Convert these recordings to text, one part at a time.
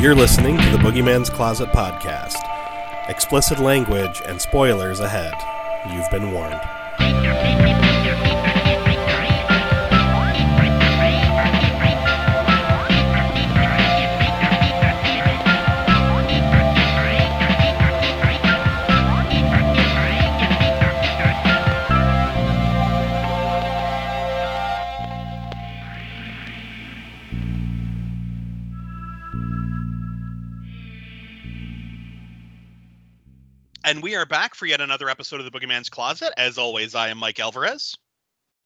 You're listening to the Boogeyman's Closet podcast. Explicit language and spoilers ahead. You've been warned. For yet another episode of the Boogeyman's Closet. As always, I am Mike Alvarez.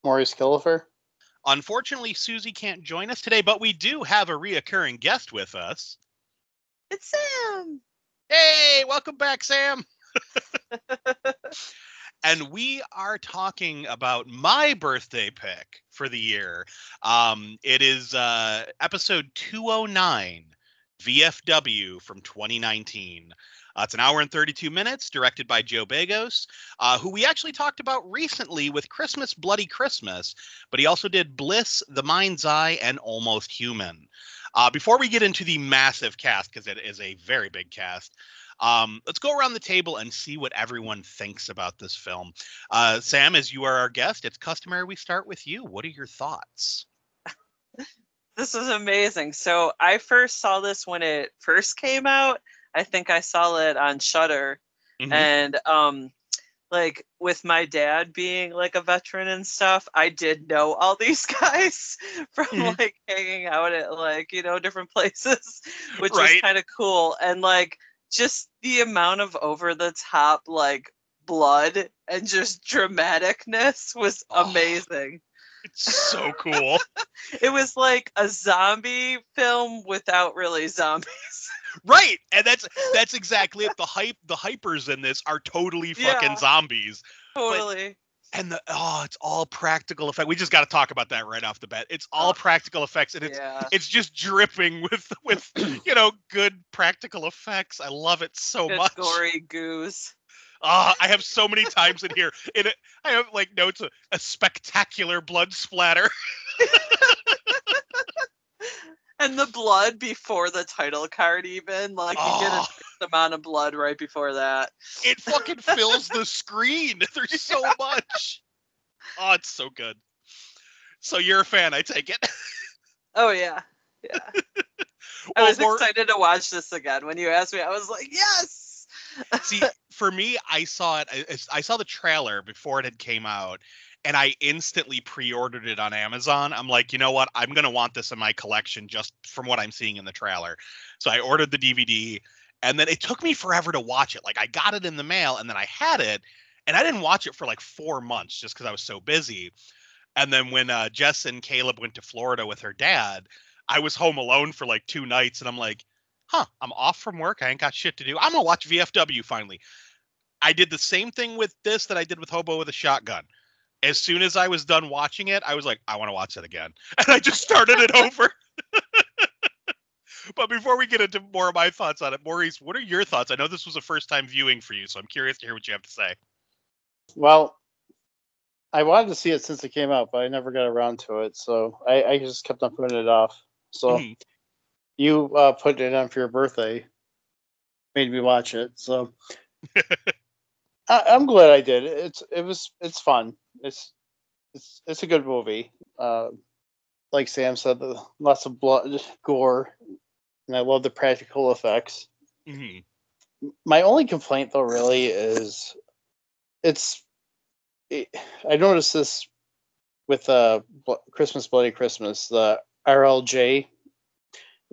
Maurice Killifer. Unfortunately, Susie can't join us today, but we do have a reoccurring guest with us. It's Sam. Hey, welcome back, Sam. and we are talking about my birthday pick for the year. Um, it is uh, episode 209, VFW from 2019. Uh, it's an hour and 32 minutes, directed by Joe Begos, uh, who we actually talked about recently with Christmas Bloody Christmas, but he also did Bliss, The Mind's Eye, and Almost Human. Uh, before we get into the massive cast, because it is a very big cast, um, let's go around the table and see what everyone thinks about this film. Uh, Sam, as you are our guest, it's customary we start with you. What are your thoughts? This is amazing. So I first saw this when it first came out. I think I saw it on Shudder, Mhm. and um, like with my dad being like a veteran and stuff, I did know all these guys from Mhm. like hanging out at like you know different places, which Right. was kind of cool. And like just the amount of over the top like blood and just dramaticness was Oh. amazing. It's so cool. It was like a zombie film without really zombies. right. And that's that's exactly it. The hype the hypers in this are totally fucking Yeah. zombies. totally. And the oh, it's all practical effect. We just got to talk about that right off the bat. It's all Oh. practical effects, and it's yeah. it's just dripping with with you know good practical effects. I love it so Good much. gory goose. Ah, I have so many times in here. In it, I have like notes a, a spectacular blood splatter. And the blood before the title card, even like you get a Oh, amount of blood right before that. it fucking fills the screen. There's so much. Oh, it's so good. So you're a fan, I take it. Oh yeah, yeah. I was excited to watch this again. When you asked me, I was like, yes. See, for me, I saw it. I, I saw the trailer before it had came out, and I instantly pre-ordered it on Amazon. I'm like, you know what? I'm gonna want this in my collection just from what I'm seeing in the trailer. So I ordered the DVD, and then it took me forever to watch it. Like I got it in the mail, and then I had it, and I didn't watch it for like four months just because I was so busy. And then when uh, Jess and Caleb went to Florida with her dad, I was home alone for like two nights, and I'm like, huh, I'm off from work. I ain't got shit to do. I'm gonna watch VFW finally. I did the same thing with this that I did with Hobo with a Shotgun. As soon as I was done watching it, I was like, I want to watch it again. And I just started it over. but before we get into more of my thoughts on it, Maurice, what are your thoughts? I know this was a first time viewing for you, so I'm curious to hear what you have to say. Well, I wanted to see it since it came out, but I never got around to it. So I, I just kept on putting it off. So Mhm. You uh, put it on for your birthday, made me watch it. So I, I'm glad I did. It's it was it's fun. It's it's it's a good movie. Uh, like Sam said, the, lots of blood, gore, and I love the practical effects. Mhm. my only complaint though really is it's it, i noticed this with uh christmas bloody christmas the rlj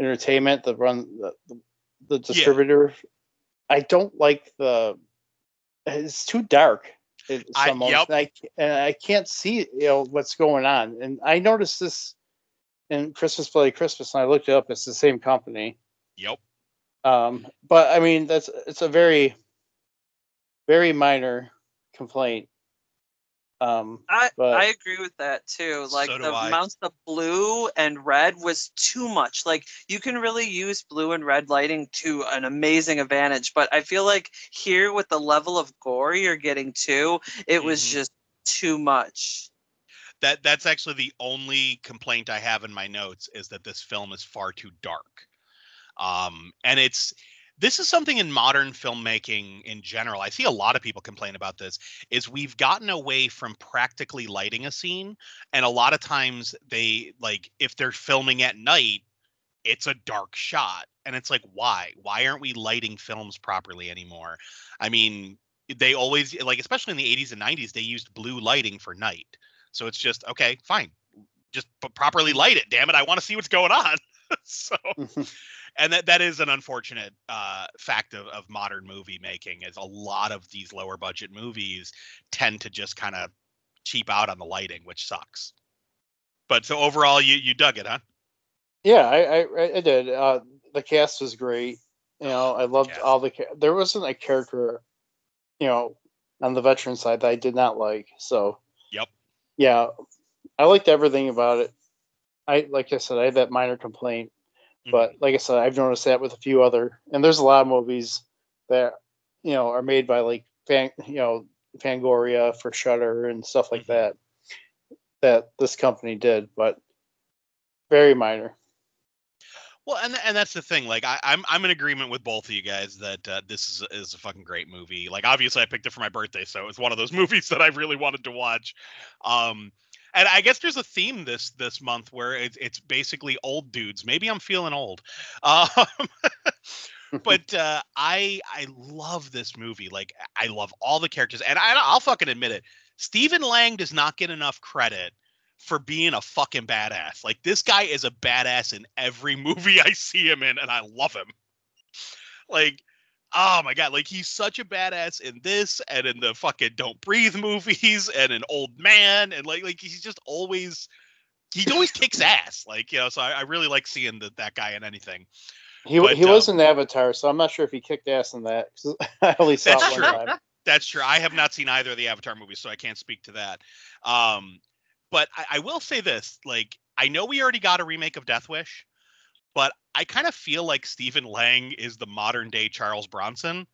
entertainment the run the, the, the distributor i don't like the it's too dark in I- some moments, yep. and, I, and i can't see you know what's going on and i noticed this in christmas bloody christmas and i looked it up it's the same company Yep. um, but I mean, that's it's a very, very minor complaint. Um, I But- I agree with that too. Like So do the I. amounts of blue and red was too much. Like you can really use blue and red lighting to an amazing advantage, but I feel like here with the level of gore you're getting to, it was Mhm. just too much. That that's actually the only complaint I have in my notes is that this film is far too dark. Um, and it's this is something in modern filmmaking in general. I see a lot of people complain about this is we've gotten away from practically lighting a scene and a lot of times they like if they're filming at night it's a dark shot and it's like why? Why aren't we lighting films properly anymore? I mean they always like especially in the 80s and 90s they used blue lighting for night. So it's just okay fine just properly mm-hmm. light it damn it i want to see what's going on. So mm-hmm. And that that is an unfortunate uh, fact of, of modern movie making is a lot of these lower budget movies tend to just kind of cheap out on the lighting which sucks. But so overall you you dug it huh? Yeah i i, I did. Uh, the cast was great you know i loved all the there wasn't a character you know on the veteran side that i did not like so yep. yeah i liked everything about it. I like i said i had that minor complaint but like I said, I've noticed that with a few other, and there's a lot of movies that you know are made by like fan, you know, Fangoria for Shudder and stuff like mm-hmm. that. That this company did, but very minor. Well, and and that's the thing. Like, I, am I'm, I'm in agreement with both of you guys that uh, this is is a fucking great movie. Like, obviously, I picked it for my birthday, so it's one of those movies that I really wanted to watch. Um, and I guess there's a theme this this month where it's it's basically old dudes. Maybe I'm feeling old, um, but uh, I I love this movie. Like I love all the characters, and I, I'll fucking admit it. Stephen Lang does not get enough credit for being a fucking badass. Like this guy is a badass in every movie I see him in, and I love him. Like oh my god, like he's such a badass in this and in the fucking Don't Breathe movies and an old man and like like he's just always he always kicks ass. Like you know, so I, I really like seeing the, that guy in anything. He but, he um, was in Avatar, so I'm not sure if he kicked ass in that. I only saw it one true. time. That's true. I have not seen either of the Avatar movies, so I can't speak to that. Um, but I, I will say this: like, I know we already got a remake of Death Wish, but I kind of feel like Stephen Lang is the modern day Charles Bronson.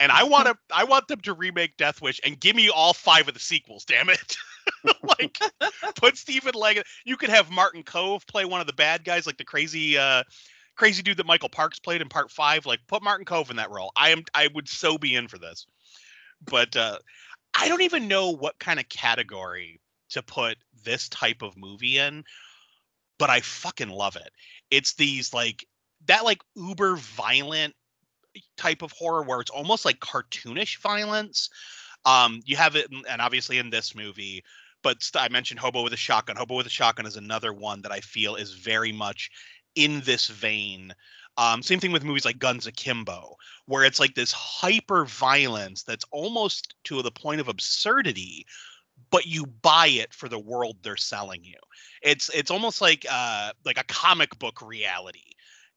And I want to I want them to remake Death Wish and give me all five of the sequels, damn it. like put Stephen Lang you could have Martin Kove play one of the bad guys like the crazy uh crazy dude that Michael Parks played in part 5 like put Martin Kove in that role. I am I would so be in for this. But uh I don't even know what kind of category to put this type of movie in, but I fucking love it it's these like that like uber violent type of horror where it's almost like cartoonish violence. Um, you have it, in, and obviously in this movie, but I mentioned Hobo with a Shotgun. Hobo with a Shotgun is another one that I feel is very much in this vein. Um, same thing with movies like Guns Akimbo, where it's like this hyper violence that's almost to the point of absurdity, but you buy it for the world they're selling you. It's it's almost like uh like a comic book reality.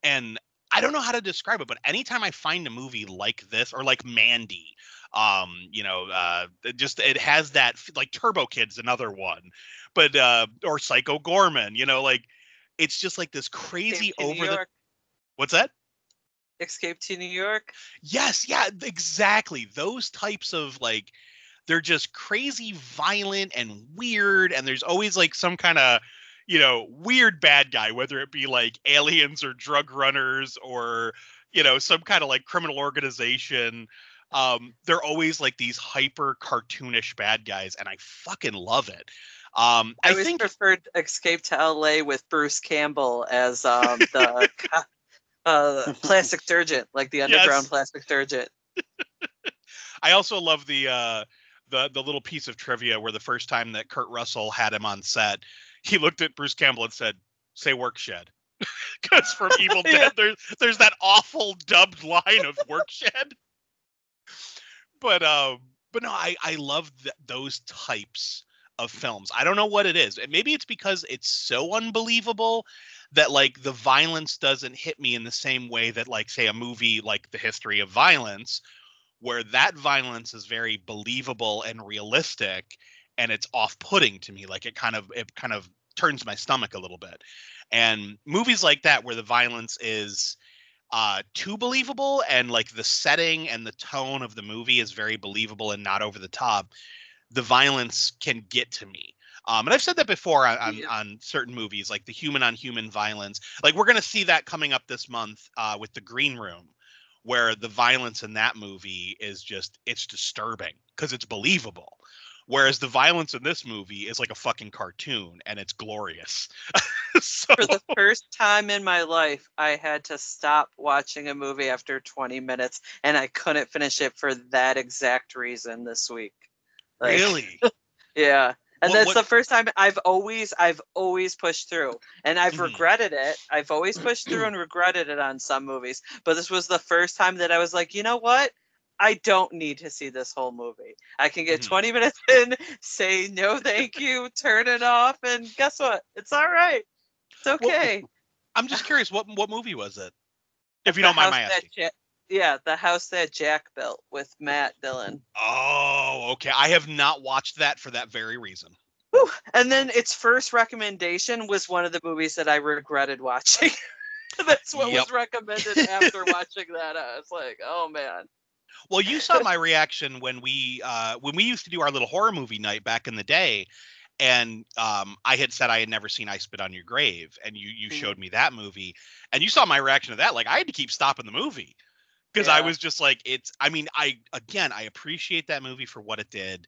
And I don't know how to describe it, but anytime I find a movie like this or like Mandy, um, you know, uh it just it has that like Turbo Kid's another one. But uh or Psycho Goreman, you know, like it's just like this crazy over the What's that? Escape to New York. Yes, yeah, exactly. Those types of like they're just crazy violent and weird and there's always like some kind of you know weird bad guy whether it be like aliens or drug runners or you know some kind of like criminal organization um they're always like these hyper cartoonish bad guys and i fucking love it um i, I think preferred escape to la with bruce campbell as um the uh plastic surgeon like the underground yes. plastic surgeon i also love the uh the the little piece of trivia where the first time that Kurt Russell had him on set, he looked at Bruce Campbell and said, "Say work shed." Because from Evil yeah. Dead, there's there's that awful dubbed line of work shed. but um, but no, I I love th- those types of films. I don't know what it is. Maybe it's because it's so unbelievable that like the violence doesn't hit me in the same way that like say a movie like The History of Violence where that violence is very believable and realistic and it's off-putting to me like it kind of it kind of turns my stomach a little bit. And movies like that where the violence is uh too believable and like the setting and the tone of the movie is very believable and not over the top the violence can get to me. Um, and I've said that before on, on, on certain movies, like the human on human violence. Like we're gonna see that coming up this month uh, with the Green Room, where the violence in that movie is just it's disturbing because it's believable. Whereas the violence in this movie is like a fucking cartoon and it's glorious. so For the first time in my life, I had to stop watching a movie after 20 minutes, and I couldn't finish it for that exact reason this week. Like, really, Yeah. And What- that's what- the first time I've always I've always pushed through. And I've Mhm. regretted it. I've always pushed through and regretted it on some movies. But this was the first time that I was like, you know what? I don't need to see this whole movie. I can get Mhm. 20 minutes in, say no thank you, turn it off, and guess what? It's all right. It's okay. I'm just curious, what what movie was it? If you The don't mind my that asking. Ja- yeah, the house that Jack built with Matt Dillon. Oh, okay. I have not watched that for that very reason. Whew. And then its first recommendation was one of the movies that I regretted watching. That's what Yep. was recommended after watching that. I was like, oh man. Well, you saw my reaction when we uh when we used to do our little horror movie night back in the day and um I had said I had never seen I Spit on Your Grave and you you Mhm. showed me that movie and you saw my reaction to that like I had to keep stopping the movie because I was just like it's I mean I again I appreciate that movie for what it did.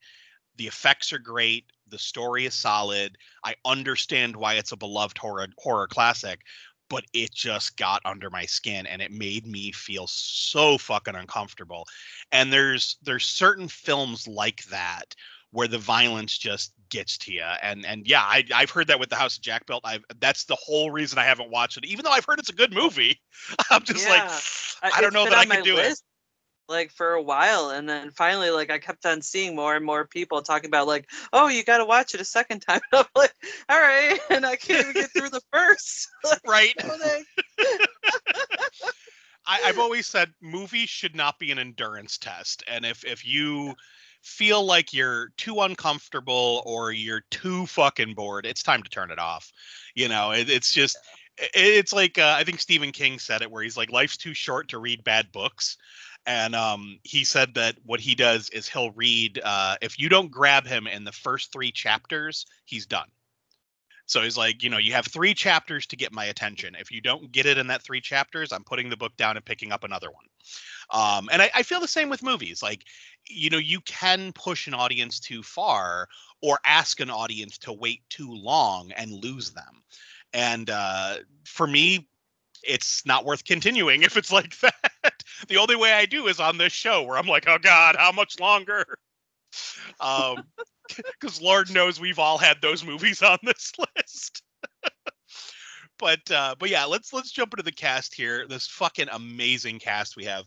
The effects are great, the story is solid. I understand why it's a beloved horror horror classic, but it just got under my skin and it made me feel so fucking uncomfortable and there's there's certain films like that where the violence just gets to you and and yeah I, i've heard that with the house of jack built i've that's the whole reason i haven't watched it even though i've heard it's a good movie i'm just Yeah. like i don't it's know that i can do it Like for a while, and then finally, like I kept on seeing more and more people talking about, like, "Oh, you got to watch it a second time." I'm like, "All right," and I can't even get through the first. Like, right. I, I've always said movies should not be an endurance test, and if if you feel like you're too uncomfortable or you're too fucking bored, it's time to turn it off. You know, it, it's just it, it's like uh, I think Stephen King said it, where he's like, life's too short to read bad books. And um, he said that what he does is he'll read. Uh, if you don't grab him in the first three chapters, he's done. So he's like, you know, you have three chapters to get my attention. If you don't get it in that three chapters, I'm putting the book down and picking up another one. Um, and I, I feel the same with movies. Like, you know, you can push an audience too far or ask an audience to wait too long and lose them. And uh, for me, it's not worth continuing if it's like that. the only way I do is on this show where I'm like, oh God, how much longer? Um, because Lord knows we've all had those movies on this list. but uh, but yeah, let's let's jump into the cast here. This fucking amazing cast we have.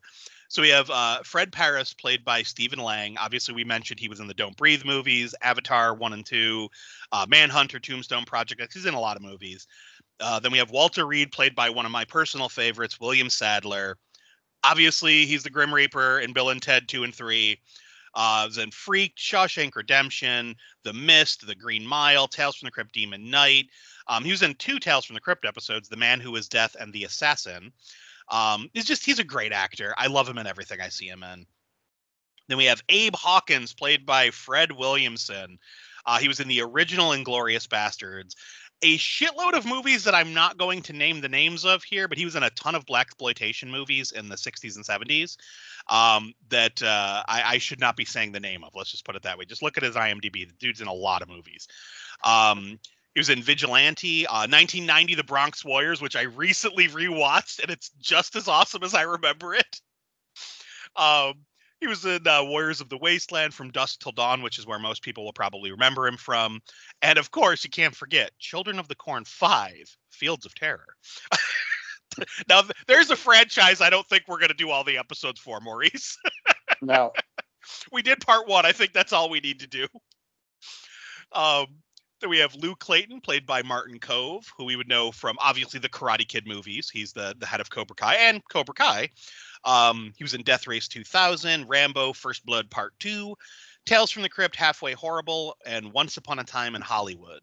So we have uh, Fred Paris, played by Stephen Lang. Obviously, we mentioned he was in the Don't Breathe movies, Avatar one and two, uh, Manhunter, Tombstone Project. He's in a lot of movies. Uh, then we have Walter Reed, played by one of my personal favorites, William Sadler. Obviously, he's the Grim Reaper in Bill and Ted two and three. Uh, then Freak, Shawshank Redemption, The Mist, The Green Mile, Tales from the Crypt, Demon Knight. Um, he was in two Tales from the Crypt episodes, The Man Who Was Death and The Assassin. Um, he's just he's a great actor. I love him in everything I see him in. Then we have Abe Hawkins, played by Fred Williamson. Uh, he was in the original Inglorious Bastards. A shitload of movies that I'm not going to name the names of here, but he was in a ton of black exploitation movies in the 60s and 70s um, that uh, I, I should not be saying the name of. Let's just put it that way. Just look at his IMDb. The dude's in a lot of movies. Um, he was in Vigilante, uh, 1990, The Bronx Warriors, which I recently rewatched, and it's just as awesome as I remember it. Um, he was in uh, Warriors of the Wasteland, From Dusk Till Dawn, which is where most people will probably remember him from. And of course, you can't forget Children of the Corn 5, Fields of Terror. now, there's a franchise I don't think we're going to do all the episodes for, Maurice. No. we did part one. I think that's all we need to do. Um, then we have Lou Clayton, played by Martin Kove, who we would know from obviously the Karate Kid movies. He's the the head of Cobra Kai and Cobra Kai. Um, he was in Death Race 2000, Rambo: First Blood Part Two, Tales from the Crypt, Halfway Horrible, and Once Upon a Time in Hollywood.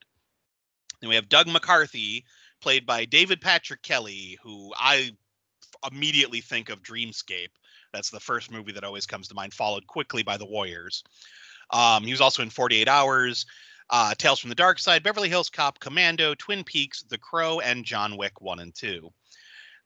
Then we have Doug McCarthy, played by David Patrick Kelly, who I immediately think of Dreamscape. That's the first movie that always comes to mind, followed quickly by The Warriors. Um, he was also in 48 Hours. uh, Tales from the Dark Side, Beverly Hills Cop, Commando, Twin Peaks, The Crow, and John Wick 1 and 2.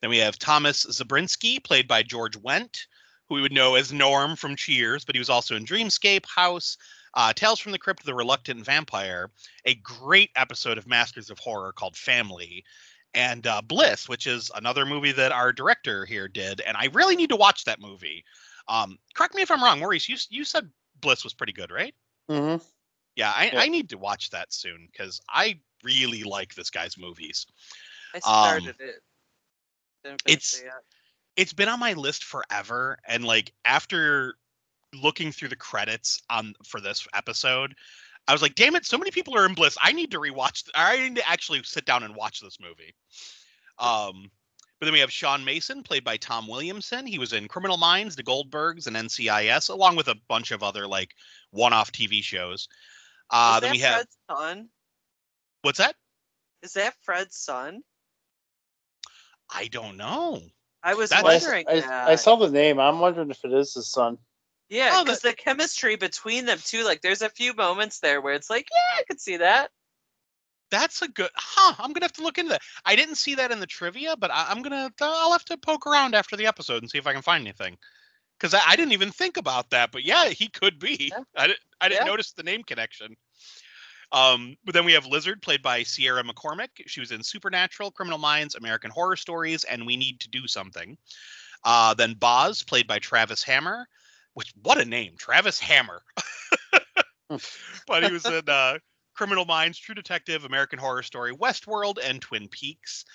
Then we have Thomas Zabriskie, played by George Wendt, who we would know as Norm from Cheers, but he was also in Dreamscape, House, uh, Tales from the Crypt, The Reluctant Vampire, a great episode of Masters of Horror called Family, and uh, Bliss, which is another movie that our director here did, and I really need to watch that movie. Um, correct me if I'm wrong, Maurice. You you said Bliss was pretty good, right? Mm-hmm. Yeah, I, Yeah. I need to watch that soon because I really like this guy's movies. I started it. It's- it it's been on my list forever, and like after looking through the credits on for this episode, I was like, "Damn it! So many people are in Bliss. I need to rewatch. th- I need to actually sit down and watch this movie." Um, but then we have Sean Mason, played by Tom Williamson. He was in Criminal Minds, The Goldbergs, and NCIS, along with a bunch of other like one-off TV shows. Uh, then that we have Fred's son? what's that? Is that Fred's son? I don't know. I was That's- wondering I- that. I saw the name. I'm wondering if it is his son. Yeah, Oh, because the chemistry between them too, like there's a few moments there where it's like, yeah, I could see that. That's a good, huh? I'm gonna have to look into that. I didn't see that in the trivia, but I, I'm gonna, I'll have to poke around after the episode and see if I can find anything. Because I, I didn't even think about that, but yeah, he could be. Yeah. I didn't, I didn't Yeah. notice the name connection. Um, but then we have Lizard, played by Sierra McCormick. She was in Supernatural, Criminal Minds, American Horror Stories, and We Need to Do Something. Uh, then Boz, played by Travis Hammer. Which what a name, Travis Hammer. but he was in uh, Criminal Minds, True Detective, American Horror Story, Westworld, and Twin Peaks.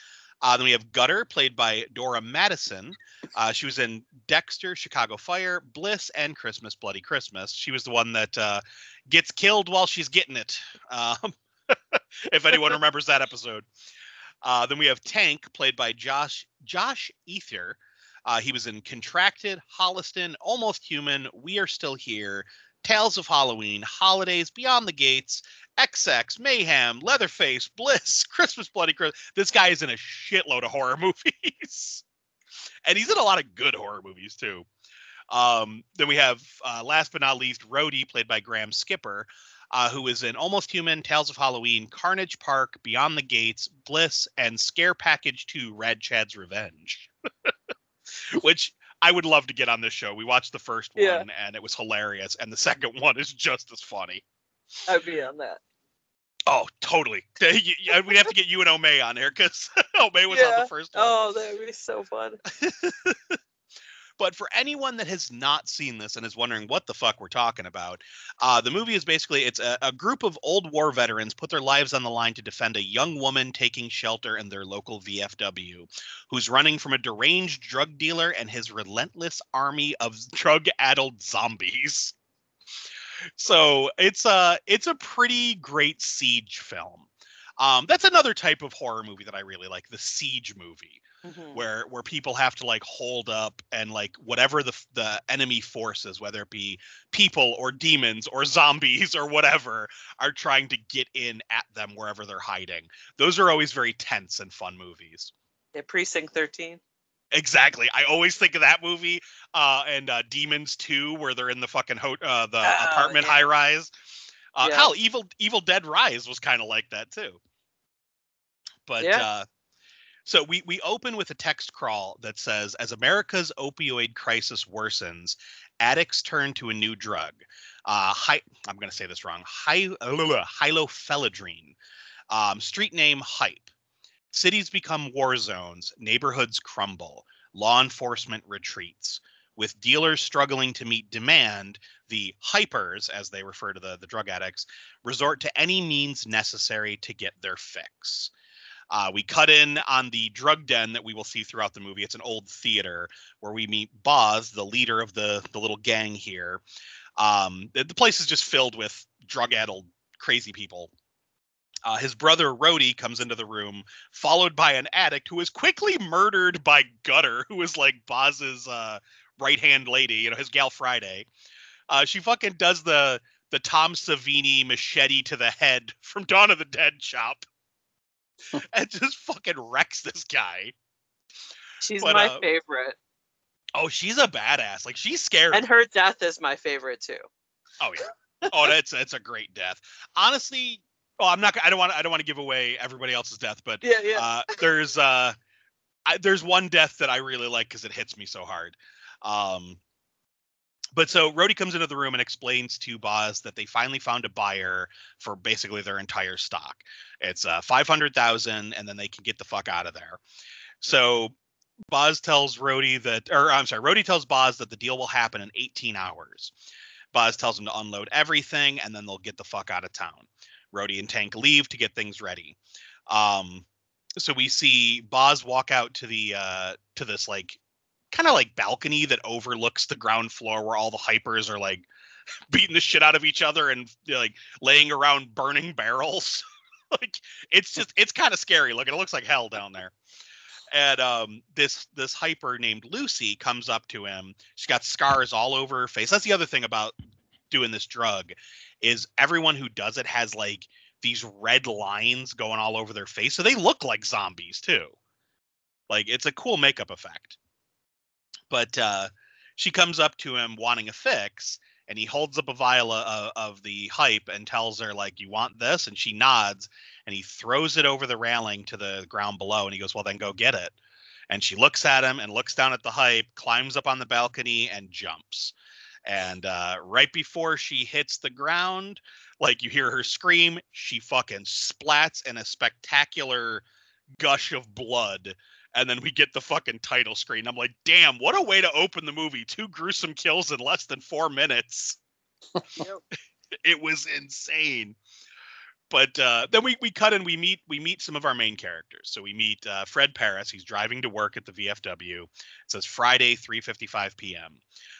Uh, then we have Gutter, played by Dora Madison. Uh, she was in Dexter, Chicago Fire, Bliss, and Christmas Bloody Christmas. She was the one that uh, gets killed while she's getting it. Um, if anyone remembers that episode. Uh, then we have Tank, played by Josh Josh Ethier. Uh, he was in Contracted, Holliston, Almost Human, We Are Still Here, Tales of Halloween, Holidays, Beyond the Gates, XX, Mayhem, Leatherface, Bliss, Christmas Bloody Christmas. This guy is in a shitload of horror movies. and he's in a lot of good horror movies too. Um, then we have, uh, last but not least, Rhodey, played by Graham Skipper, uh, who is in Almost Human, Tales of Halloween, Carnage Park, Beyond the Gates, Bliss, and Scare Package 2, Rad Chad's Revenge. Which I would love to get on this show. We watched the first one Yeah. and it was hilarious, and the second one is just as funny. I'd be on that. Oh, totally. We'd have to get you and Omei on there because Omei was on the first one. Oh, that would be so fun. But for anyone that has not seen this and is wondering what the fuck we're talking about, uh, the movie is basically it's a, a group of old war veterans put their lives on the line to defend a young woman taking shelter in their local VFW, who's running from a deranged drug dealer and his relentless army of drug-addled zombies. So it's a it's a pretty great siege film. Um, that's another type of horror movie that I really like, the siege movie Mhm. where where people have to like hold up and like whatever the the enemy forces whether it be people or demons or zombies or whatever are trying to get in at them wherever they're hiding those are always very tense and fun movies Yeah, Precinct 13. Exactly i always think of that movie uh and uh demons 2 where they're in the fucking ho- uh the Oh, apartment yeah. high rise uh Yeah. hell evil evil dead rise was kind of like that too but Yeah. uh so we we open with a text crawl that says, "As America's opioid crisis worsens, addicts turn to a new drug. Uh, hi, I'm going to say this wrong. Hy, hylofeledrine. Um, street name hype. Cities become war zones. Neighborhoods crumble. Law enforcement retreats. With dealers struggling to meet demand, the hypers, as they refer to the, the drug addicts, resort to any means necessary to get their fix. Uh, we cut in on the drug den that we will see throughout the movie. It's an old theater where we meet Boz, the leader of the the little gang here. Um, the, the place is just filled with drug-addled, crazy people. Uh, his brother Rhodey comes into the room, followed by an addict who is quickly murdered by Gutter, who is like Boz's uh, right-hand lady, you know, his gal Friday. Uh, she fucking does the the Tom Savini machete to the head from Dawn of the Dead chop and just fucking wrecks this guy. She's But, my uh, favorite. Oh, she's a badass. Like she's scary. And her death is my favorite too. oh yeah. oh, that's that's a great death. Honestly, oh, I'm not. I don't want. I don't want to give away everybody else's death, but Yeah, yeah. uh, there's uh, I, there's one death that I really like because it hits me so hard. Um, but so Rhodey comes into the room and explains to Boz that they finally found a buyer for basically their entire stock. It's uh, five hundred thousand, and then they can get the fuck out of there. So Boz tells Rhodey that, or I'm sorry, Rhodey tells Boz that the deal will happen in 18 hours. Boz tells him to unload everything, and then they'll get the fuck out of town. Rhodey and Tank leave to get things ready. Um, so we see Boz walk out to the uh, to this like kind of like balcony that overlooks the ground floor where all the hypers are like beating the shit out of each other and like laying around burning barrels. like it's just it's kind of scary looking. It looks like hell down there. And um, this this hyper named Lucy comes up to him. She's got scars all over her face. That's the other thing about doing this drug is everyone who does it has like these red lines going all over their face, so they look like zombies too. Like it's a cool makeup effect. But uh, she comes up to him wanting a fix, and he holds up a vial of, of the hype and tells her like, "You want this?" And she nods, and he throws it over the railing to the ground below, and he goes, "Well, then go get it." And she looks at him and looks down at the hype, climbs up on the balcony, and jumps. And uh, right before she hits the ground, like you hear her scream, she fucking splats in a spectacular gush of blood. And then we get the fucking title screen. I'm like, damn, what a way to open the movie. Two gruesome kills in less than four minutes. It was insane. But uh, then we, we cut and we meet we meet some of our main characters. So we meet uh, Fred Paris. He's driving to work at the VFW. It says Friday, 3:55 p.m.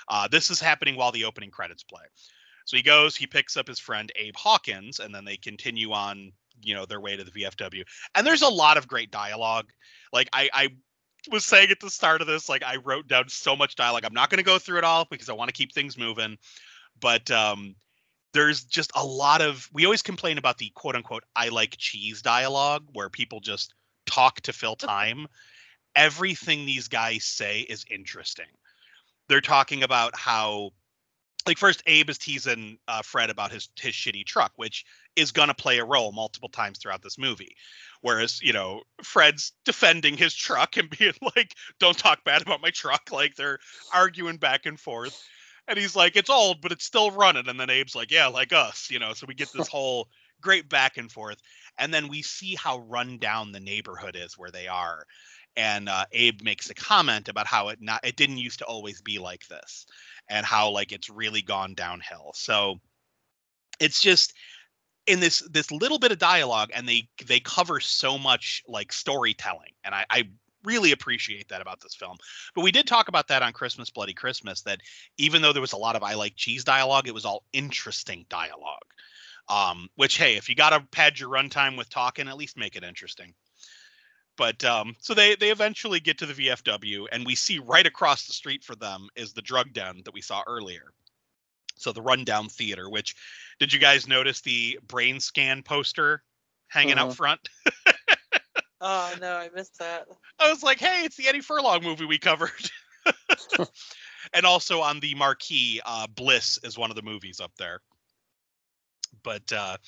Uh, this is happening while the opening credits play. So he goes, he picks up his friend Abe Hawkins, and then they continue on, you know, their way to the VFW. And there's a lot of great dialogue. Like I, I was saying at the start of this, like I wrote down so much dialogue. I'm not going to go through it all because I want to keep things moving. But um, there's just a lot of. We always complain about the quote unquote "I like cheese" dialogue, where people just talk to fill time. Everything these guys say is interesting. They're talking about how like first Abe is teasing uh, Fred about his his shitty truck, which is gonna play a role multiple times throughout this movie. Whereas you know Fred's defending his truck and being like, "Don't talk bad about my truck." Like they're arguing back and forth, and he's like, "It's old, but it's still running." And then Abe's like, "Yeah, like us," you know. So we get this whole great back and forth, and then we see how run down the neighborhood is where they are. And uh, Abe makes a comment about how it not it didn't used to always be like this and how like it's really gone downhill. So it's just in this this little bit of dialogue and they they cover so much like storytelling and I, I really appreciate that about this film. But we did talk about that on Christmas Bloody Christmas that even though there was a lot of I like cheese dialogue, it was all interesting dialogue. Um, which hey, if you gotta pad your runtime with talking, at least make it interesting. But um, so they they eventually get to the VFW, and we see right across the street for them is the drug den that we saw earlier. So the rundown theater. Which did you guys notice the Brainscan poster hanging out Mhm. front? Oh no, I missed that. I was like, hey, it's the Eddie Furlong movie we covered. and also on the marquee, uh, Bliss is one of the movies up there. But uh,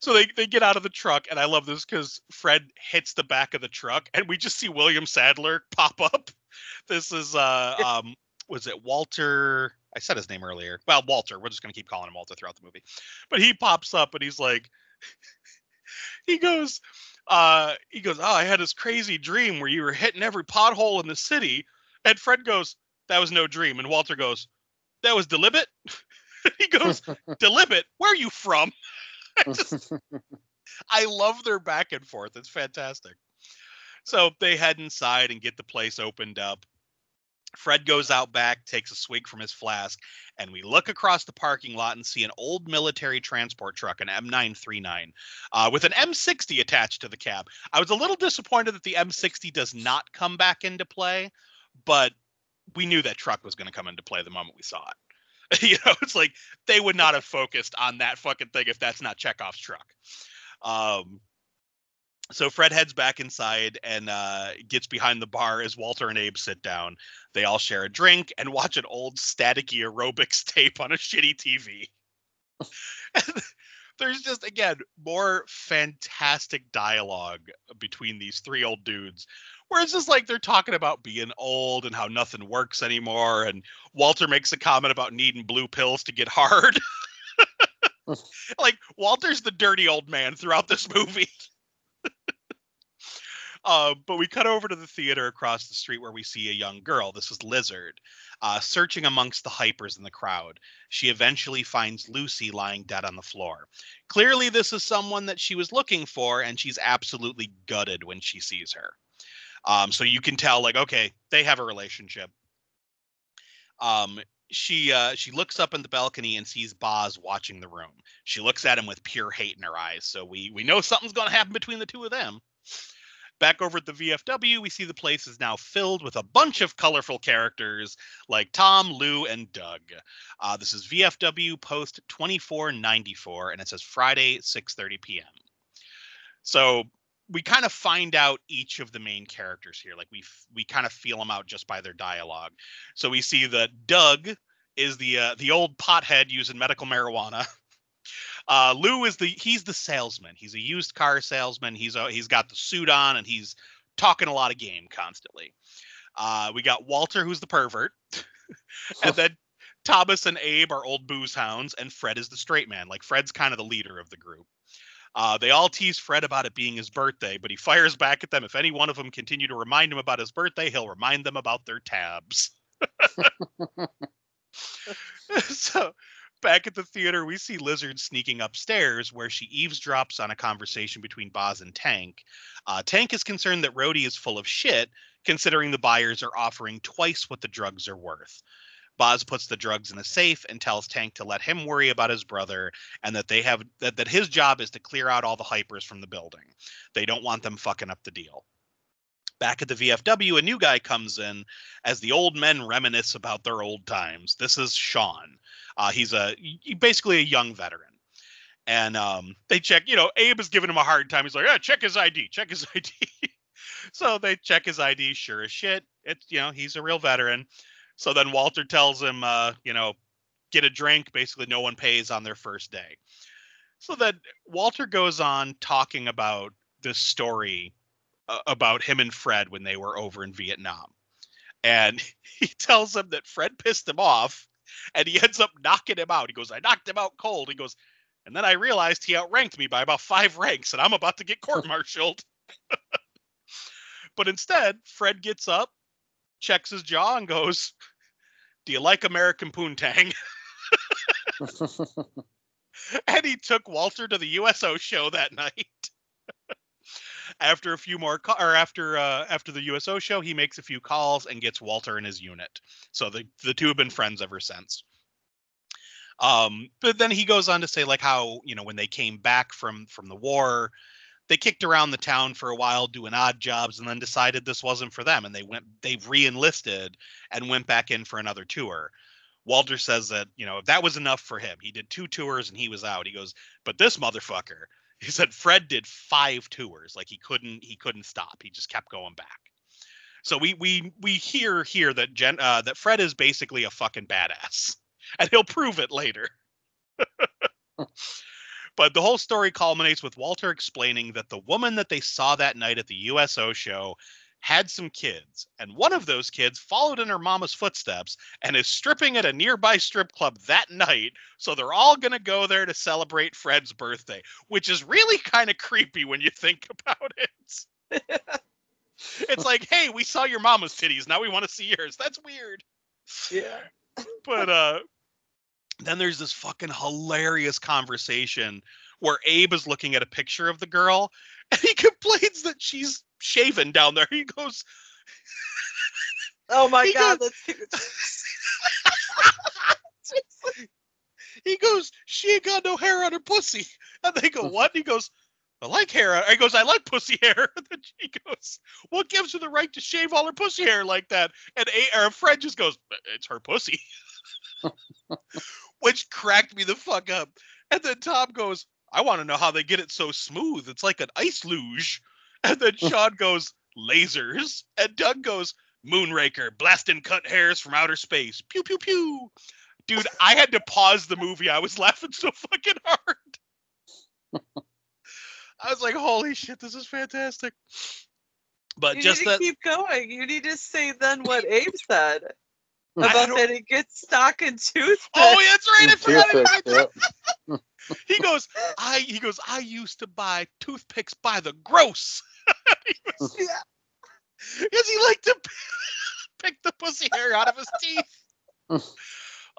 so they, they get out of the truck, and I love this because Fred hits the back of the truck, and we just see William Sadler pop up. This is uh um was it Walter? I said his name earlier. Well, Walter. We're just gonna keep calling him Walter throughout the movie. But he pops up and he's like, he goes, uh, he goes, oh, I had this crazy dream where you were hitting every pothole in the city. And Fred goes, that was no dream. And Walter goes, that was deliberate. he goes, deliberate. Where are you from? I just I love their back and forth. It's fantastic. So they head inside and get the place opened up. Fred goes out back, takes a swig from his flask, and we look across the parking lot and see an old military transport truck, an M939, uh, with an M60 attached to the cab. I was a little disappointed that the M60 does not come back into play, but we knew that truck was going to come into play the moment we saw it. you know, it's like they would not have focused on that fucking thing if that's not Chekhov's truck. Um, so Fred heads back inside and uh, gets behind the bar as Walter and Abe sit down. They all share a drink and watch an old staticky aerobics tape on a shitty TV. there's just again more fantastic dialogue between these three old dudes where it's just like they're talking about being old and how nothing works anymore and walter makes a comment about needing blue pills to get hard like walter's the dirty old man throughout this movie uh, but we cut over to the theater across the street where we see a young girl. This is Lizard, uh, searching amongst the hypers in the crowd. She eventually finds Lucy lying dead on the floor. Clearly, this is someone that she was looking for, and she's absolutely gutted when she sees her. Um, so you can tell, like, okay, they have a relationship. Um, she uh, she looks up in the balcony and sees Boz watching the room. She looks at him with pure hate in her eyes. So we we know something's going to happen between the two of them. Back over at the VFW, we see the place is now filled with a bunch of colorful characters like Tom, Lou, and Doug. Uh, this is VFW post 2494, and it says Friday, 6:30 p.m. So we kind of find out each of the main characters here. Like we we kind of feel them out just by their dialogue. So we see that Doug is the uh, the old pothead using medical marijuana. Uh, Lou is the he's the salesman. He's a used car salesman. He's a, he's got the suit on and he's talking a lot of game constantly. Uh, we got Walter, who's the pervert, and then Thomas and Abe are old booze hounds, and Fred is the straight man. Like Fred's kind of the leader of the group. Uh, they all tease Fred about it being his birthday, but he fires back at them. If any one of them continue to remind him about his birthday, he'll remind them about their tabs. so back at the theater, we see Lizard sneaking upstairs where she eavesdrops on a conversation between Boz and Tank. Uh, Tank is concerned that Rhodey is full of shit, considering the buyers are offering twice what the drugs are worth. Boz puts the drugs in a safe and tells Tank to let him worry about his brother and that they have that, that his job is to clear out all the hypers from the building. They don't want them fucking up the deal. Back at the VFW, a new guy comes in as the old men reminisce about their old times. This is Sean. Uh, he's a basically a young veteran. And um, they check, you know, Abe is giving him a hard time. He's like, yeah, check his ID, check his ID. so they check his ID, sure as shit. It's, you know, he's a real veteran. So then Walter tells him, uh, you know, get a drink. Basically, no one pays on their first day. So then Walter goes on talking about this story Uh, about him and Fred when they were over in Vietnam. And he tells him that Fred pissed him off and he ends up knocking him out. He goes, I knocked him out cold. He goes, and then I realized he outranked me by about five ranks and I'm about to get court martialed. but instead, Fred gets up, checks his jaw, and goes, Do you like American Poontang? and he took Walter to the USO show that night after a few more ca- or after uh, after the USO show, he makes a few calls and gets Walter in his unit. So the the two have been friends ever since. Um, but then he goes on to say like how you know when they came back from from the war, they kicked around the town for a while doing odd jobs and then decided this wasn't for them and they went they re-enlisted and went back in for another tour. Walter says that, you know, that was enough for him. He did two tours and he was out. He goes, but this motherfucker, he said Fred did five tours. Like he couldn't he couldn't stop. He just kept going back. So we we we hear here that Jen uh, that Fred is basically a fucking badass, and he'll prove it later. but the whole story culminates with Walter explaining that the woman that they saw that night at the USO show had some kids, and one of those kids followed in her mama's footsteps and is stripping at a nearby strip club that night. So they're all going to go there to celebrate Fred's birthday, which is really kind of creepy when you think about it. it's like, hey, we saw your mama's titties. Now we want to see yours. That's weird. Yeah. But uh, then there's this fucking hilarious conversation where Abe is looking at a picture of the girl and he complains that she's shaven down there. He goes, Oh my He god, goes- that's he goes, she ain't got no hair on her pussy. And they go, what? he goes, I like hair. on-" He goes, I like pussy hair. And then she goes, what gives her the right to shave all her pussy hair like that? And a- or Fred just goes, it's her pussy. Which cracked me the fuck up. And then Tom goes, I want to know how they get it so smooth. It's like an ice luge. And then Sean goes, lasers. And Doug goes, Moonraker, blasting cut hairs from outer space. Pew, pew, pew. dude, I had to pause the movie. I was laughing so fucking hard. I was like, holy shit, this is fantastic. But you just need to that keep going. You need to say then what Abe said about don't- that he gets stock and toothpicks. Oh, that's right. I forgot Toothpicks, about yeah. He goes, I he goes, I used to buy toothpicks by the gross. He was- Yeah. Because he liked to pick the pussy hair out of his teeth.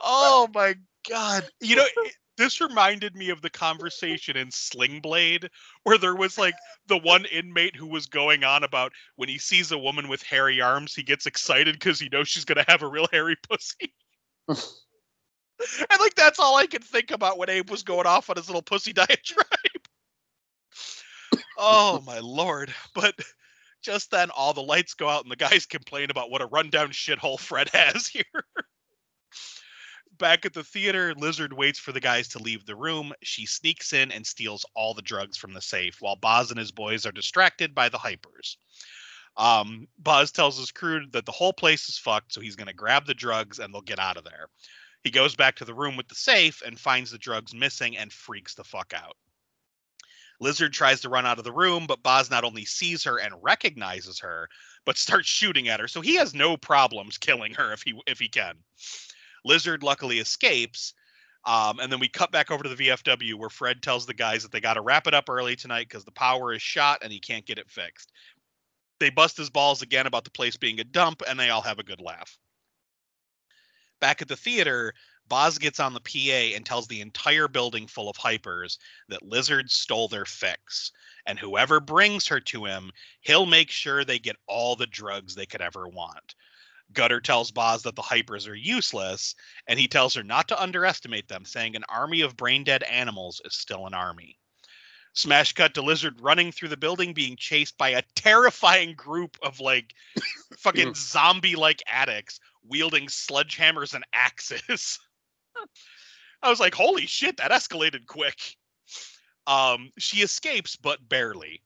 oh my god. You know, it- this reminded me of the conversation in Sling Blade where there was like the one inmate who was going on about when he sees a woman with hairy arms, he gets excited because he knows she's gonna have a real hairy pussy. and like that's all I could think about when Abe was going off on his little pussy diatribe. Oh my lord. But just then all the lights go out and the guys complain about what a rundown shithole Fred has here. Back at the theater, Lizard waits for the guys to leave the room. She sneaks in and steals all the drugs from the safe while Boz and his boys are distracted by the hypers. Um, Boz tells his crew that the whole place is fucked, so he's going to grab the drugs and they'll get out of there. He goes back to the room with the safe and finds the drugs missing and freaks the fuck out. Lizard tries to run out of the room, but Boz not only sees her and recognizes her, but starts shooting at her. So he has no problems killing her if he if he can. Lizard luckily escapes. Um, and then we cut back over to the VFW where Fred tells the guys that they got to wrap it up early tonight because the power is shot and he can't get it fixed. They bust his balls again about the place being a dump and they all have a good laugh. Back at the theater, Boz gets on the PA and tells the entire building full of hypers that Lizard stole their fix. And whoever brings her to him, he'll make sure they get all the drugs they could ever want. Gutter tells Boz that the hypers are useless, and he tells her not to underestimate them, saying an army of brain dead animals is still an army. Smash cut to Lizard running through the building, being chased by a terrifying group of like fucking zombie like addicts wielding sledgehammers and axes. I was like, holy shit, that escalated quick. Um, she escapes, but barely.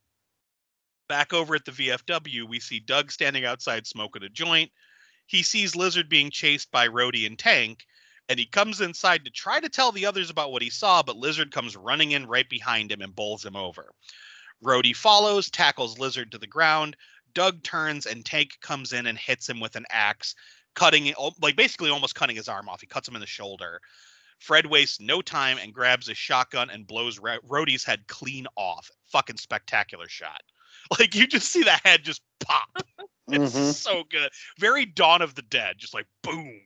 Back over at the VFW, we see Doug standing outside smoking a joint. He sees Lizard being chased by Rhodey and Tank, and he comes inside to try to tell the others about what he saw, but Lizard comes running in right behind him and bowls him over. Rhodey follows, tackles Lizard to the ground. Doug turns, and Tank comes in and hits him with an axe, cutting like basically almost cutting his arm off. He cuts him in the shoulder. Fred wastes no time and grabs his shotgun and blows Ro- Rhodey's head clean off. Fucking spectacular shot. Like you just see the head just pop. It's Mhm. so good. Very Dawn of the Dead, just like boom.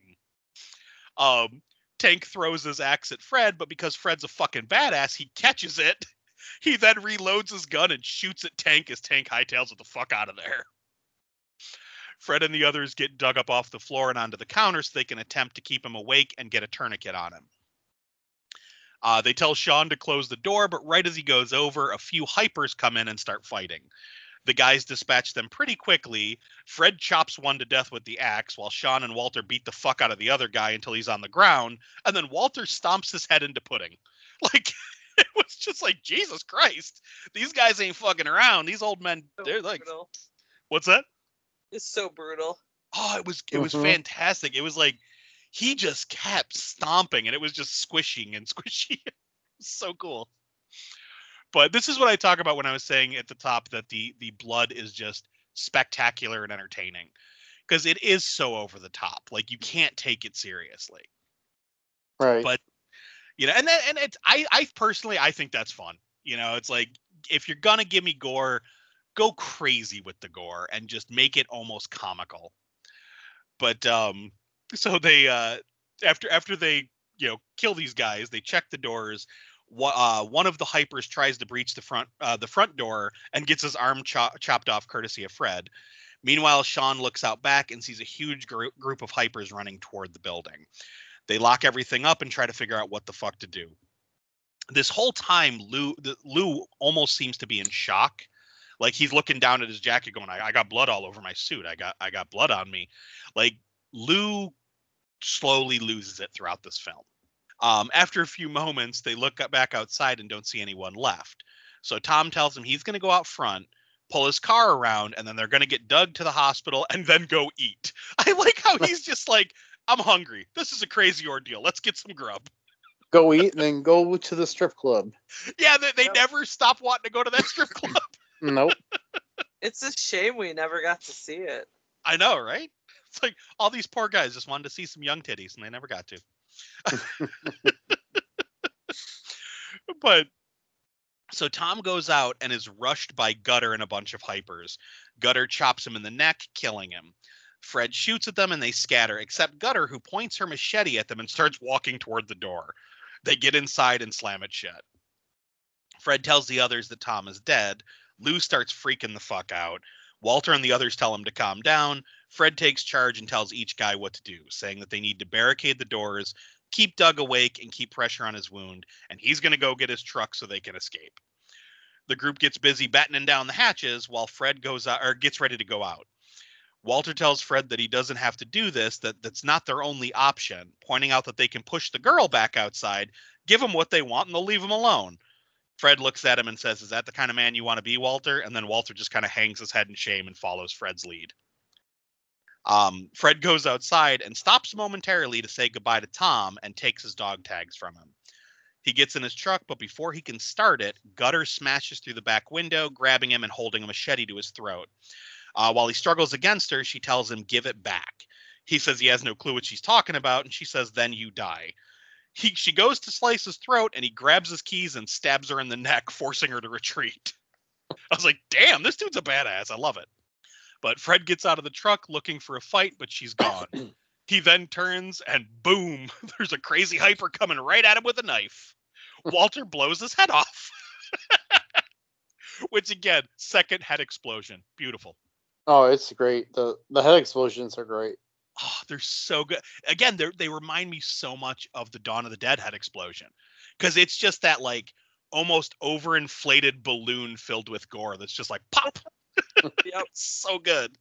Um, Tank throws his axe at Fred, but because Fred's a fucking badass, he catches it. He then reloads his gun and shoots at Tank as Tank hightails it the fuck out of there. Fred and the others get dug up off the floor and onto the counter so they can attempt to keep him awake and get a tourniquet on him. Uh, they tell Sean to close the door, but right as he goes over, a few hypers come in and start fighting. The guys dispatch them pretty quickly. Fred chops one to death with the axe, while Sean and Walter beat the fuck out of the other guy until he's on the ground, and then Walter stomps his head into pudding. Like, it was just like, Jesus Christ, these guys ain't fucking around. These old men, they're like, what's that? It's so brutal. Oh, it was it was Mhm. fantastic. It was like he just kept stomping and it was just squishing and squishy. So cool. But this is what I talk about when I was saying at the top that the the blood is just spectacular and entertaining because it is so over the top. Like you can't take it seriously. Right. But- You know, and then and it's I I personally I think that's fun. You know, it's like if you're gonna give me gore, go crazy with the gore and just make it almost comical. But um so they uh after after they you know kill these guys, they check the doors. Uh, one of the hypers tries to breach the front uh, the front door and gets his arm cho- chopped off, courtesy of Fred. Meanwhile, Sean looks out back and sees a huge group group of hypers running toward the building. They lock everything up and try to figure out what the fuck to do. This whole time, Lou the, Lou almost seems to be in shock. Like he's looking down at his jacket, going, I, "I got blood all over my suit. I got I got blood on me." Like Lou slowly loses it throughout this film. Um, after a few moments, they look back outside and don't see anyone left. So Tom tells him he's going to go out front, pull his car around, and then they're going to get Doug to the hospital and then go eat. I like how he's just like, I'm hungry. This is a crazy ordeal. Let's get some grub. Go eat and then go to the strip club. Yeah, they, they Yep. never stop wanting to go to that strip club. Nope. It's a shame we never got to see it. I know, right? It's like all these poor guys just wanted to see some young titties and they never got to. but so Tom goes out and is rushed by Gutter and a bunch of hypers. Gutter chops him in the neck, killing him. Fred shoots at them and they scatter, except Gutter, who points her machete at them and starts walking toward the door. They get inside and slam it shut. Fred tells the others that Tom is dead. Lou starts freaking the fuck out. Walter and the others tell him to calm down. Fred takes charge and tells each guy what to do, saying that they need to barricade the doors, keep Doug awake, and keep pressure on his wound, and he's going to go get his truck so they can escape. The group gets busy battening down the hatches while Fred goes out or gets ready to go out. Walter tells Fred that he doesn't have to do this, that that's not their only option, pointing out that they can push the girl back outside, give them what they want, and they'll leave them alone. Fred looks at him and says, Is that the kind of man you want to be, Walter? And then Walter just kind of hangs his head in shame and follows Fred's lead. Um, Fred goes outside and stops momentarily to say goodbye to Tom and takes his dog tags from him. He gets in his truck, but before he can start it, Gutter smashes through the back window, grabbing him and holding a machete to his throat. Uh, while he struggles against her, she tells him, Give it back. He says he has no clue what she's talking about, and she says, Then you die. He, she goes to slice his throat, and he grabs his keys and stabs her in the neck, forcing her to retreat. I was like, Damn, this dude's a badass. I love it. But Fred gets out of the truck looking for a fight, but she's gone. he then turns and boom, there's a crazy hyper coming right at him with a knife. Walter blows his head off. Which again, second head explosion. Beautiful. Oh, it's great. The the head explosions are great. Oh, they're so good. Again, they they remind me so much of the Dawn of the Dead head explosion. Because it's just that like almost overinflated balloon filled with gore that's just like pop. Yep. so good.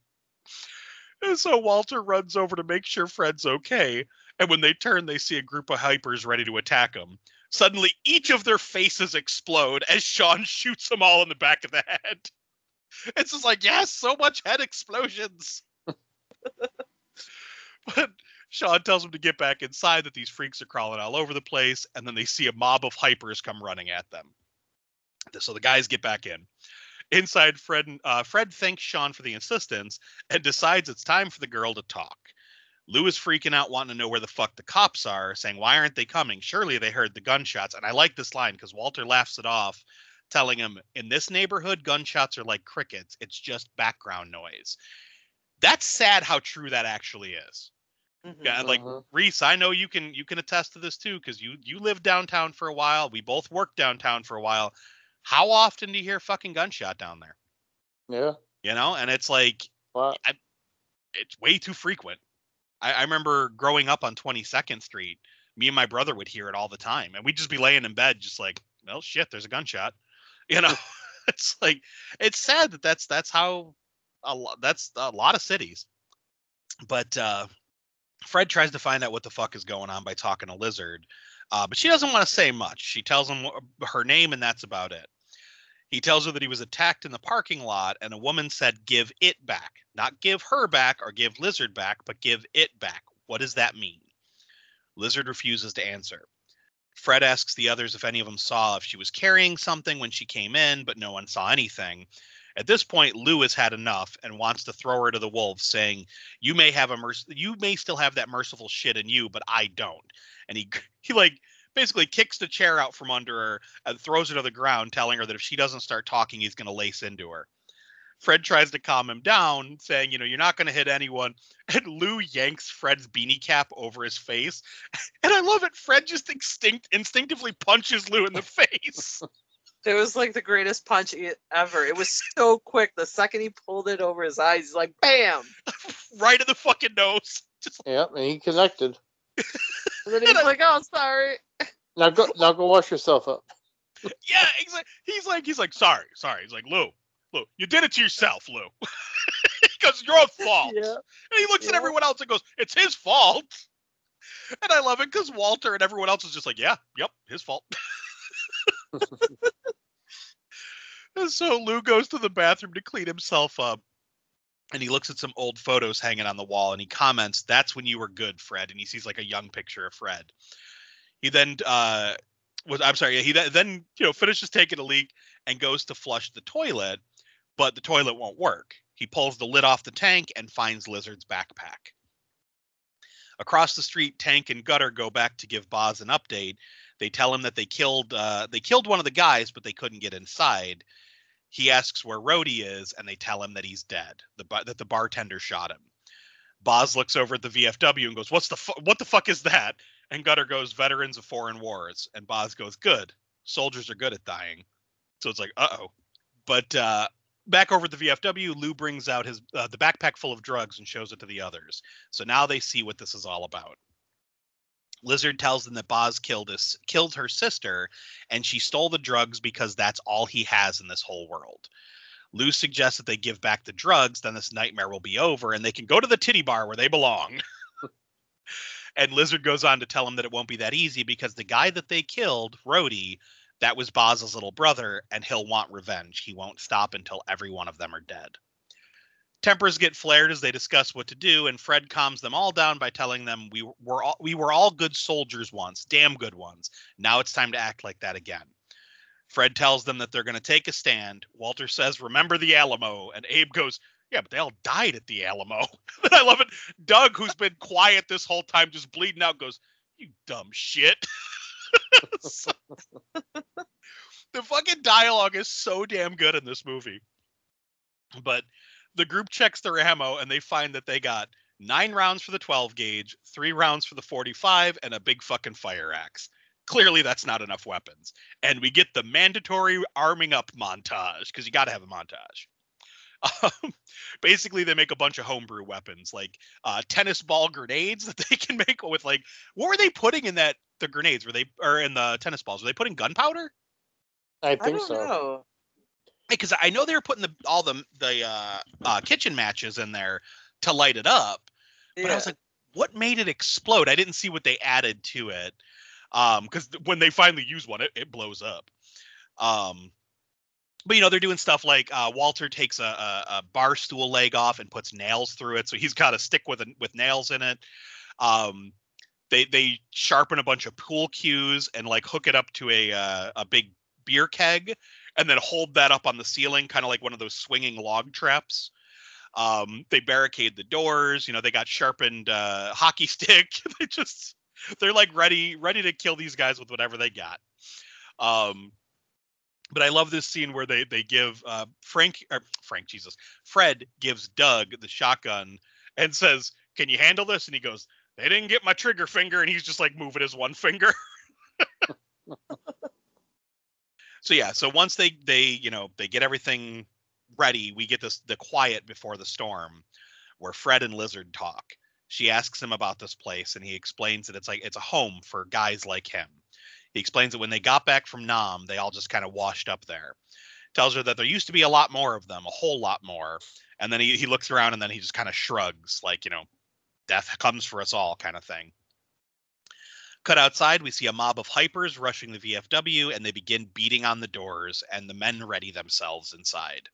And so Walter runs over to make sure Fred's okay. And when they turn, they see a group of hypers ready to attack him. Suddenly, each of their faces explode as Sean shoots them all in the back of the head. It's just like, yes, so much head explosions. but Sean tells them to get back inside, that these freaks are crawling all over the place. And then they see a mob of hypers come running at them. So the guys get back in. Inside, Fred uh, Fred thanks Sean for the insistence and decides it's time for the girl to talk. Lou is freaking out, wanting to know where the fuck the cops are, saying, Why aren't they coming? Surely they heard the gunshots. And I like this line because Walter laughs it off, telling him, In this neighborhood, gunshots are like crickets. It's just background noise. That's sad how true that actually is. Mhm. Yeah, like Mhm. Reese, I know you can you can attest to this too because you you lived downtown for a while. We both worked downtown for a while. How often do you hear fucking gunshot down there? Yeah. You know, and it's like Well, it's way too frequent. I, I remember growing up on 22nd Street. Me and my brother would hear it all the time, and we'd just be laying in bed, just like, well, shit, there's a gunshot. You know, it's like it's sad that that's that's how a lot that's a lot of cities. But uh, Fred tries to find out what the fuck is going on by talking to Lizard, uh, but she doesn't want to say much. She tells him her name, and that's about it. He tells her that he was attacked in the parking lot, and a woman said, Give it back. Not give her back or give Lizard back, but give it back. What does that mean? Lizard refuses to answer. Fred asks the others if any of them saw if she was carrying something when she came in, but no one saw anything. At this point, Lou has had enough and wants to throw her to the wolves, saying, "You may have a merc- you may still have that merciful shit in you, but I don't." And he he like basically kicks the chair out from under her and throws it to the ground, telling her that if she doesn't start talking, he's going to lace into her. Fred tries to calm him down, saying, "You know, you're not going to hit anyone." And Lou yanks Fred's beanie cap over his face, and I love it. Fred just instinct instinctively punches Lou in the face. It was like the greatest punch ever. It was so quick. The second he pulled it over his eyes, he's like, "Bam!" right in the fucking nose. Just yeah, and he connected. And then he's like, "Oh, sorry." Now go now go wash yourself up. yeah, exactly. He's like, he's like, sorry, sorry. He's like, Lou, Lou, you did it to yourself, Lou. Because your fault. Yeah. And he looks at everyone else and goes, it's his fault. And I love it because Walter and everyone else is just like, yeah, yep, his fault. and so Lou goes to the bathroom to clean himself up. and he looks at some old photos hanging on the wall and he comments, That's when you were good, Fred. And he sees like a young picture of Fred. He then uh was I'm sorry, he then you know finishes taking a leak and goes to flush the toilet, but the toilet won't work. He pulls the lid off the tank and finds Lizard's backpack. Across the street, Tank and Gutter go back to give Boz an update. They tell him that they killed uh, they killed one of the guys, but they couldn't get inside. He asks where Rhodey is, and they tell him that he's dead. The that the bartender shot him. Boz looks over at the VFW and goes, "What's the fu- what the fuck is that?" And Gutter goes, "Veterans of foreign wars." And Boz goes, "Good. Soldiers are good at dying." So it's like, uh oh. But uh, back over at the VFW, Lou brings out his uh, the backpack full of drugs and shows it to the others. So now they see what this is all about. Lizard tells them that Boz killed his killed her sister, and she stole the drugs because that's all he has in this whole world. Lou suggests that they give back the drugs, then this nightmare will be over, and they can go to the titty bar where they belong. and Lizard goes on to tell him that it won't be that easy because the guy that they killed, Rhodey, that was Boz's little brother, and he'll want revenge. He won't stop until every one of them are dead. Tempers get flared as they discuss what to do, and Fred calms them all down by telling them we were all we were all good soldiers once, damn good ones. Now it's time to act like that again. Fred tells them that they're going to take a stand. Walter says, "Remember the Alamo," and Abe goes, "Yeah, but they all died at the Alamo." I love it. Doug, who's been quiet this whole time, just bleeding out, goes, "You dumb shit." The fucking dialogue is so damn good in this movie. But the group checks their ammo and they find that they got nine rounds for the 12 gauge, three rounds for the 45, and a big fucking fire axe. Clearly, that's not enough weapons. And we get the mandatory arming up montage because you got to have a montage. Um, basically, they make a bunch of homebrew weapons like uh, tennis ball grenades that they can make with like what were they putting in that the grenades? Were they or in the tennis balls? Were they putting gunpowder? I I think don't so. know. Because I know they were putting the all the the uh, uh, kitchen matches in there to light it up, but I was like, what made it explode? I didn't see what they added to it, um, because when they finally use one, it, it blows up. Um, but you know they're doing stuff like uh, Walter takes a, a, a bar stool leg off and puts nails through it, so he's got a stick with a, with nails in it. Um, they they sharpen a bunch of pool cues and like hook it up to a uh, a big beer keg and then hold that up on the ceiling, kind of like one of those swinging log traps. Um, they barricade the doors. You know, they got sharpened uh, hockey stick. they just they're like ready ready to kill these guys with whatever they got. Um, but I love this scene where they they give uh, Frank or Frank Jesus Fred gives Doug the shotgun and says, "Can you handle this?" And he goes, "They didn't get my trigger finger," and he's just like moving his one finger. so yeah, so once they they you know they get everything ready, we get this the quiet before the storm, where Fred and Lizard talk. She asks him about this place, and he explains that it's like it's a home for guys like him. He explains that when they got back from Nam, they all just kind of washed up there. Tells her that there used to be a lot more of them, a whole lot more. And then he, he looks around and then he just kind of shrugs, like, you know, death comes for us all kind of thing. Cut outside, we see a mob of hypers rushing the VFW and they begin beating on the doors, and the men ready themselves inside.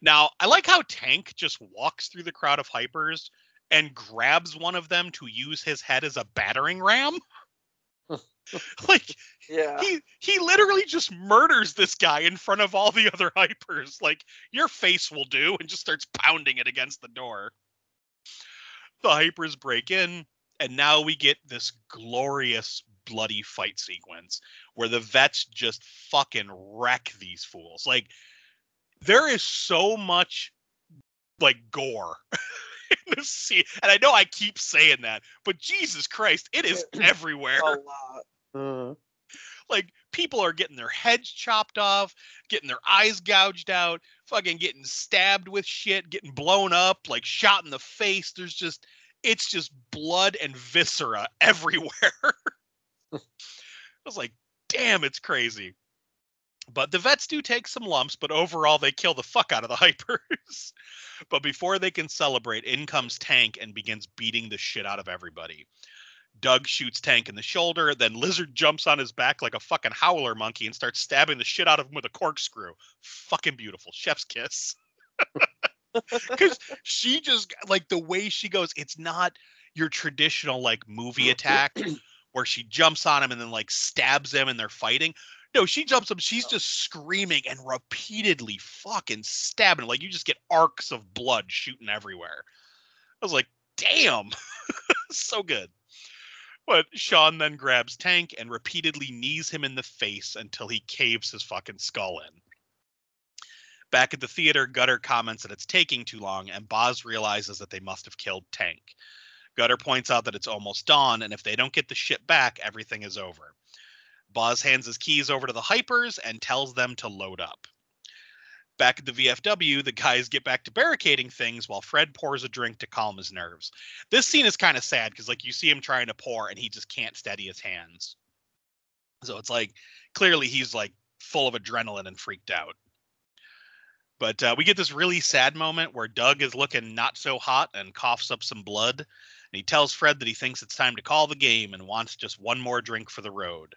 Now, I like how Tank just walks through the crowd of hypers and grabs one of them to use his head as a battering ram. like Yeah. he he literally just murders this guy in front of all the other hypers. Like your face will do, and just starts pounding it against the door. The hypers break in, and now we get this glorious bloody fight sequence where the vets just fucking wreck these fools. Like there is so much like gore in this scene. And I know I keep saying that, but Jesus Christ, it is everywhere A lot. Mhm. like people are getting their heads chopped off, getting their eyes gouged out, fucking getting stabbed with shit, getting blown up, like shot in the face. There's just it's just blood and viscera everywhere. I was like, damn, it's crazy. But the vets do take some lumps, but overall they kill the fuck out of the hypers. but before they can celebrate, in comes Tank and begins beating the shit out of everybody. Doug shoots Tank in the shoulder, then Lizard jumps on his back like a fucking howler monkey and starts stabbing the shit out of him with a corkscrew. Fucking beautiful. Chef's kiss. because she just like the way she goes. It's not your traditional like movie attack where she jumps on him and then like stabs him and they're fighting. No, she jumps up. She's oh. just screaming and repeatedly fucking stabbing. Like you just get arcs of blood shooting everywhere. I was like, damn, so good. But Sean then grabs Tank and repeatedly knees him in the face until he caves his fucking skull in. Back at the theater, Gutter comments that it's taking too long, and Boz realizes that they must have killed Tank. Gutter points out that it's almost dawn, and if they don't get the ship back, everything is over. Boz hands his keys over to the Hypers and tells them to load up. Back at the VFW, the guys get back to barricading things while Fred pours a drink to calm his nerves. This scene is kind of sad because, like, you see him trying to pour and he just can't steady his hands. So it's like clearly he's like full of adrenaline and freaked out. But uh, we get this really sad moment where Doug is looking not so hot and coughs up some blood. And he tells Fred that he thinks it's time to call the game and wants just one more drink for the road.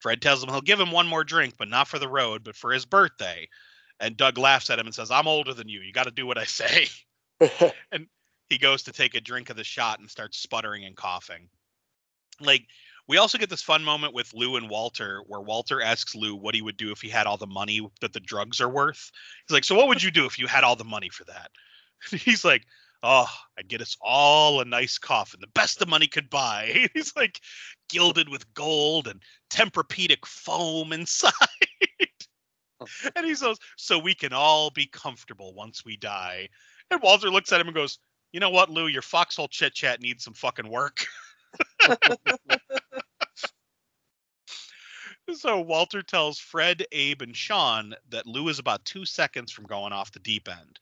Fred tells him he'll give him one more drink, but not for the road, but for his birthday. And Doug laughs at him and says, I'm older than you. You got to do what I say. and he goes to take a drink of the shot and starts sputtering and coughing. Like, we also get this fun moment with Lou and Walter where Walter asks Lou what he would do if he had all the money that the drugs are worth. He's like, So, what would you do if you had all the money for that? he's like, Oh, I'd get us all a nice coffin, the best the money could buy. He's like gilded with gold and Tempur-Pedic foam inside. Oh. and he says, so we can all be comfortable once we die. And Walter looks at him and goes, you know what, Lou, your foxhole chit chat needs some fucking work. so Walter tells Fred, Abe, and Sean that Lou is about two seconds from going off the deep end.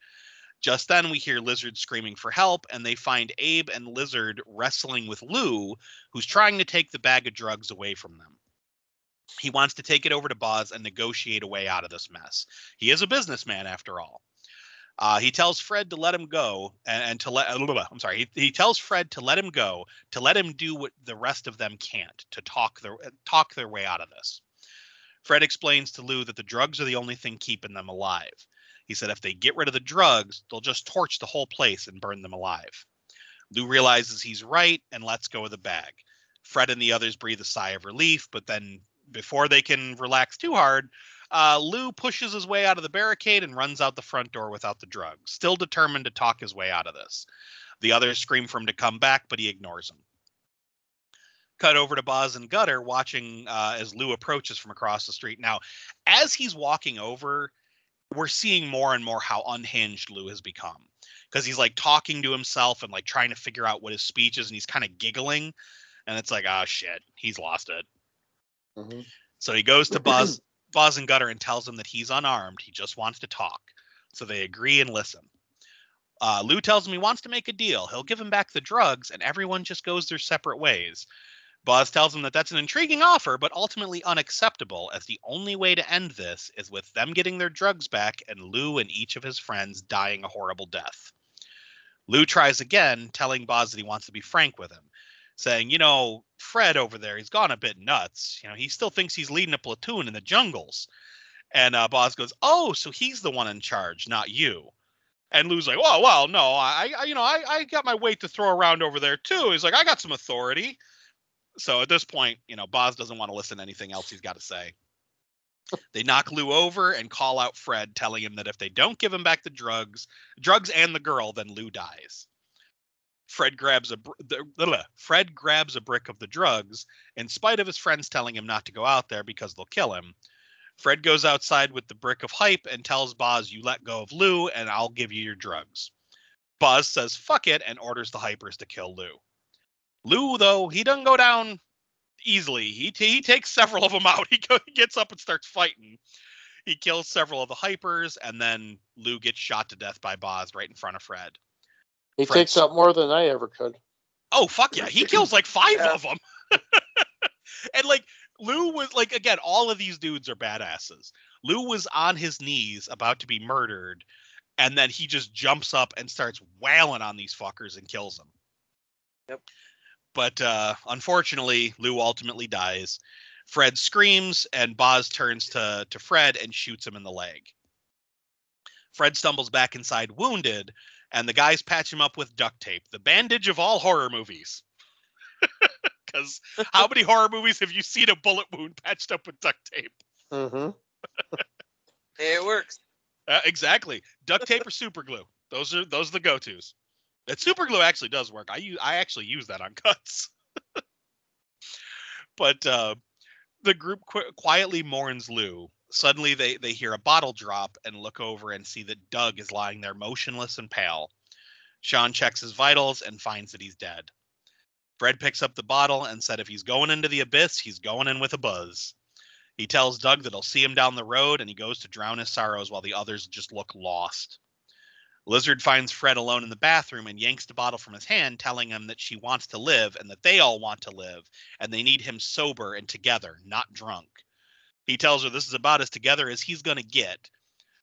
Just then, we hear Lizard screaming for help, and they find Abe and Lizard wrestling with Lou, who's trying to take the bag of drugs away from them. He wants to take it over to Boz and negotiate a way out of this mess. He is a businessman, after all. Uh, he tells Fred to let him go and, and to let. I'm sorry. He, he tells Fred to let him go, to let him do what the rest of them can't, to talk their talk their way out of this. Fred explains to Lou that the drugs are the only thing keeping them alive. He said if they get rid of the drugs, they'll just torch the whole place and burn them alive. Lou realizes he's right and lets go of the bag. Fred and the others breathe a sigh of relief, but then before they can relax too hard, uh, Lou pushes his way out of the barricade and runs out the front door without the drugs, still determined to talk his way out of this. The others scream for him to come back, but he ignores them. Cut over to Boz and Gutter watching uh, as Lou approaches from across the street. Now, as he's walking over, we're seeing more and more how unhinged Lou has become because he's like talking to himself and like trying to figure out what his speech is and he's kind of giggling and it's like oh shit he's lost it mm-hmm. so he goes to Boz and gutter and tells him that he's unarmed he just wants to talk. So they agree and listen. Uh, lou tells him he wants to make a deal. He'll give him back the drugs and everyone just goes their separate ways. Boz tells him that that's an intriguing offer, but ultimately unacceptable, as the only way to end this is with them getting their drugs back and Lou and each of his friends dying a horrible death. Lou tries again, telling Boz that he wants to be frank with him, saying, You know, Fred over there, he's gone a bit nuts. You know, he still thinks he's leading a platoon in the jungles. And uh, Boz goes, Oh, so he's the one in charge, not you. And Lou's like, Well, well, no, I, I you know, I, I got my weight to throw around over there too. He's like, I got some authority. So at this point, you know, Boz doesn't want to listen to anything else he's got to say. They knock Lou over and call out Fred, telling him that if they don't give him back the drugs, drugs and the girl, then Lou dies. Fred grabs a the, Fred grabs a brick of the drugs, in spite of his friends telling him not to go out there because they'll kill him. Fred goes outside with the brick of hype and tells Boz, "You let go of Lou, and I'll give you your drugs." Boz says, "Fuck it," and orders the hypers to kill Lou. Lou, though, he doesn't go down easily. He t- he takes several of them out. He, go- he gets up and starts fighting. He kills several of the hypers, and then Lou gets shot to death by Boz right in front of Fred. He Fred takes out more than I ever could. Oh fuck yeah! He kills like five yeah. of them. and like Lou was like again, all of these dudes are badasses. Lou was on his knees about to be murdered, and then he just jumps up and starts wailing on these fuckers and kills them. Yep. But uh, unfortunately, Lou ultimately dies. Fred screams, and Boz turns to, to Fred and shoots him in the leg. Fred stumbles back inside wounded, and the guys patch him up with duct tape, the bandage of all horror movies. Because how many horror movies have you seen a bullet wound patched up with duct tape? Mm-hmm. It works. Uh, exactly. Duct tape or super glue. Those are those are the go-tos. That super glue actually does work. I use I actually use that on cuts. but uh, the group qu- quietly mourns Lou. Suddenly they they hear a bottle drop and look over and see that Doug is lying there motionless and pale. Sean checks his vitals and finds that he's dead. Fred picks up the bottle and said if he's going into the abyss, he's going in with a buzz. He tells Doug that he'll see him down the road and he goes to drown his sorrows while the others just look lost. Lizard finds Fred alone in the bathroom and yanks the bottle from his hand, telling him that she wants to live and that they all want to live, and they need him sober and together, not drunk. He tells her this is about as together as he's going to get.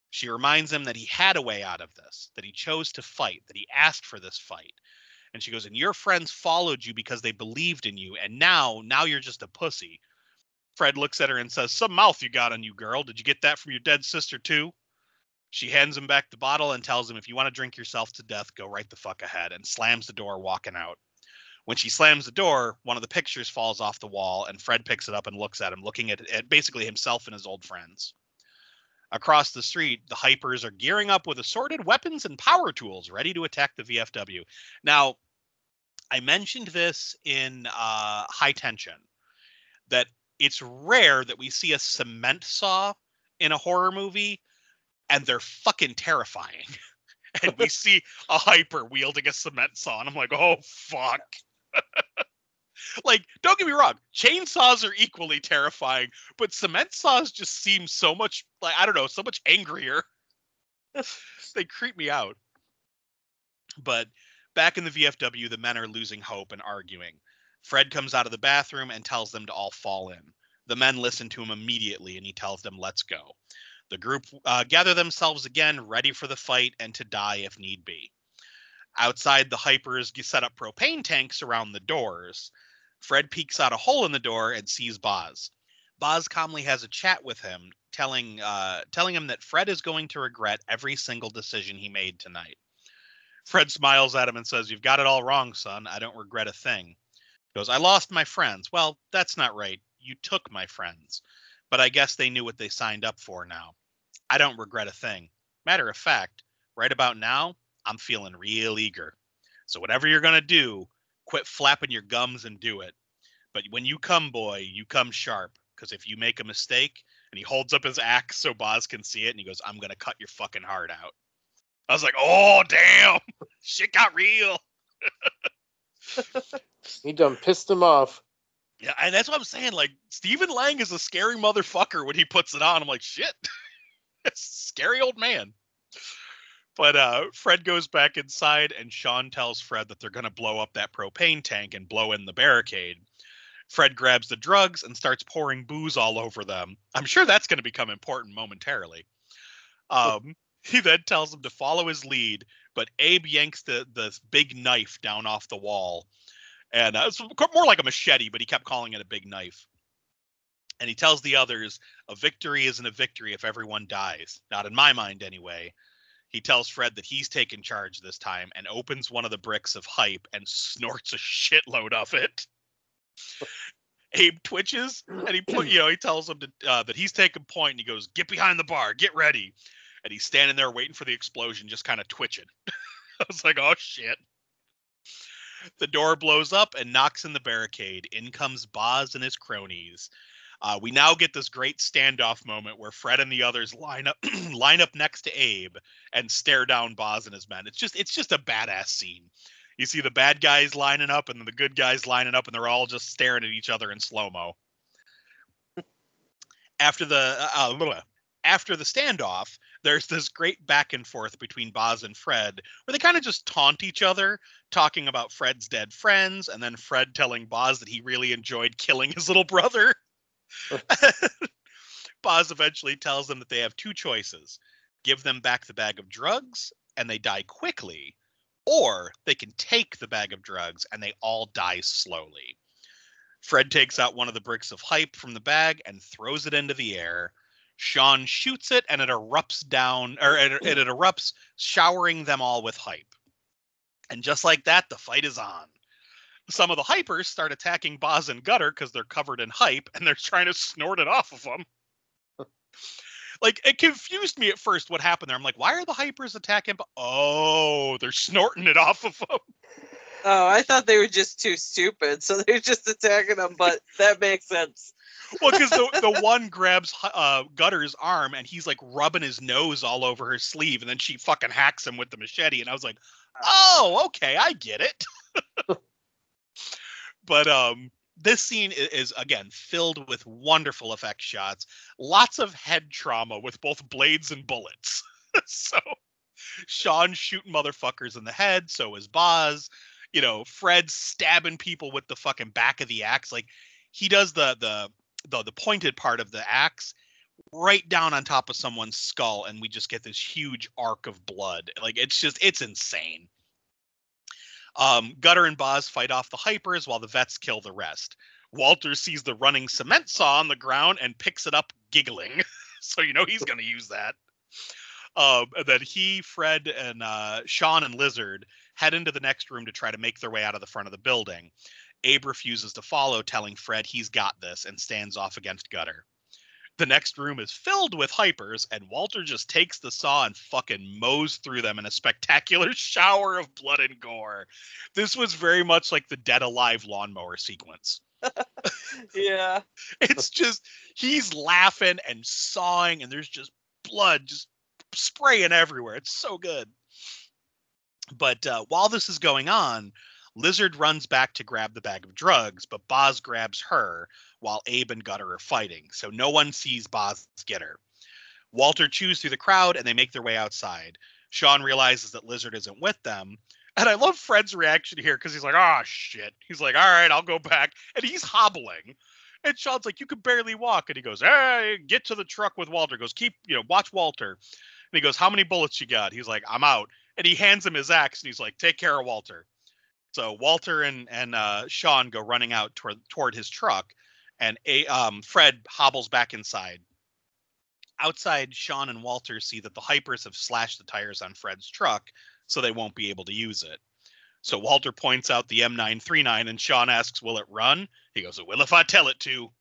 She reminds him that he had a way out of this, that he chose to fight, that he asked for this fight. And she goes, And your friends followed you because they believed in you, and now, now you're just a pussy. Fred looks at her and says, Some mouth you got on you, girl. Did you get that from your dead sister, too? She hands him back the bottle and tells him, If you want to drink yourself to death, go right the fuck ahead, and slams the door, walking out. When she slams the door, one of the pictures falls off the wall, and Fred picks it up and looks at him, looking at, at basically himself and his old friends. Across the street, the Hypers are gearing up with assorted weapons and power tools, ready to attack the VFW. Now, I mentioned this in uh, High Tension that it's rare that we see a cement saw in a horror movie and they're fucking terrifying. and we see a hyper wielding a cement saw, and I'm like, oh fuck. like, don't get me wrong, chainsaws are equally terrifying, but cement saws just seem so much like I don't know, so much angrier. they creep me out. But back in the VFW, the men are losing hope and arguing. Fred comes out of the bathroom and tells them to all fall in. The men listen to him immediately, and he tells them, let's go. The group uh, gather themselves again, ready for the fight and to die if need be. Outside, the hypers set up propane tanks around the doors. Fred peeks out a hole in the door and sees Boz. Boz calmly has a chat with him, telling uh, telling him that Fred is going to regret every single decision he made tonight. Fred smiles at him and says, "You've got it all wrong, son. I don't regret a thing." He goes, "I lost my friends." Well, that's not right. You took my friends, but I guess they knew what they signed up for now. I don't regret a thing. Matter of fact, right about now, I'm feeling real eager. So whatever you're gonna do, quit flapping your gums and do it. But when you come, boy, you come sharp. Because if you make a mistake, and he holds up his axe so Boz can see it, and he goes, "I'm gonna cut your fucking heart out." I was like, "Oh damn, shit got real." He done pissed him off. Yeah, and that's what I'm saying. Like Stephen Lang is a scary motherfucker when he puts it on. I'm like, shit, scary old man. But uh, Fred goes back inside, and Sean tells Fred that they're going to blow up that propane tank and blow in the barricade. Fred grabs the drugs and starts pouring booze all over them. I'm sure that's going to become important momentarily. Um, he then tells him to follow his lead, but Abe yanks the the big knife down off the wall, and uh, it's more like a machete, but he kept calling it a big knife. And he tells the others, "A victory isn't a victory if everyone dies. Not in my mind, anyway." He tells Fred that he's taken charge this time and opens one of the bricks of hype and snorts a shitload of it. Abe twitches and he put, you know, he tells him to, uh, that he's taking point and he goes, "Get behind the bar, get ready." And he's standing there waiting for the explosion, just kind of twitching. I was like, "Oh shit!" The door blows up and knocks in the barricade. In comes Boz and his cronies. Uh, we now get this great standoff moment where Fred and the others line up line up next to Abe and stare down Boz and his men. It's just it's just a badass scene. You see the bad guys lining up and the good guys lining up, and they're all just staring at each other in slow mo. After the uh, uh, after the standoff, there's this great back and forth between Boz and Fred, where they kind of just taunt each other, talking about Fred's dead friends, and then Fred telling Boz that he really enjoyed killing his little brother. Boz eventually tells them that they have two choices give them back the bag of drugs and they die quickly, or they can take the bag of drugs and they all die slowly. Fred takes out one of the bricks of hype from the bag and throws it into the air. Sean shoots it and it erupts down, or it, it, erupts, showering them all with hype. And just like that, the fight is on. Some of the hypers start attacking Boz and Gutter because they're covered in hype and they're trying to snort it off of them. like it confused me at first what happened there. I'm like, why are the hypers attacking? Bo- oh, they're snorting it off of them. Oh, I thought they were just too stupid, so they're just attacking them. But that makes sense. well, because the, the one grabs uh, Gutter's arm and he's like rubbing his nose all over her sleeve, and then she fucking hacks him with the machete, and I was like, oh, okay, I get it. but um, this scene is, again filled with wonderful effect shots, lots of head trauma with both blades and bullets. so Sean shooting motherfuckers in the head, so is Boz. You know, Fred stabbing people with the fucking back of the axe. Like he does the the the, the pointed part of the axe right down on top of someone's skull, and we just get this huge arc of blood. Like it's just it's insane. Um, Gutter and Boz fight off the hypers while the vets kill the rest. Walter sees the running cement saw on the ground and picks it up, giggling. so you know he's going to use that. Um, and then he, Fred, and uh, Sean and Lizard head into the next room to try to make their way out of the front of the building. Abe refuses to follow, telling Fred he's got this and stands off against Gutter. The next room is filled with hypers, and Walter just takes the saw and fucking mows through them in a spectacular shower of blood and gore. This was very much like the Dead Alive lawnmower sequence. Yeah. It's just, he's laughing and sawing, and there's just blood just spraying everywhere. It's so good. But uh, while this is going on, Lizard runs back to grab the bag of drugs, but Boz grabs her while Abe and Gutter are fighting, so no one sees Boz get her. Walter chews through the crowd and they make their way outside. Sean realizes that Lizard isn't with them. And I love Fred's reaction here because he's like, oh shit. He's like, all right, I'll go back. And he's hobbling. And Sean's like, you can barely walk. And he goes, hey, get to the truck with Walter. He goes, keep, you know, watch Walter. And he goes, how many bullets you got? He's like, I'm out. And he hands him his axe and he's like, take care of Walter. So Walter and and uh, Sean go running out toward toward his truck, and a um, Fred hobbles back inside. Outside, Sean and Walter see that the hypers have slashed the tires on Fred's truck, so they won't be able to use it. So Walter points out the M939, and Sean asks, "Will it run?" He goes, "It will if I tell it to."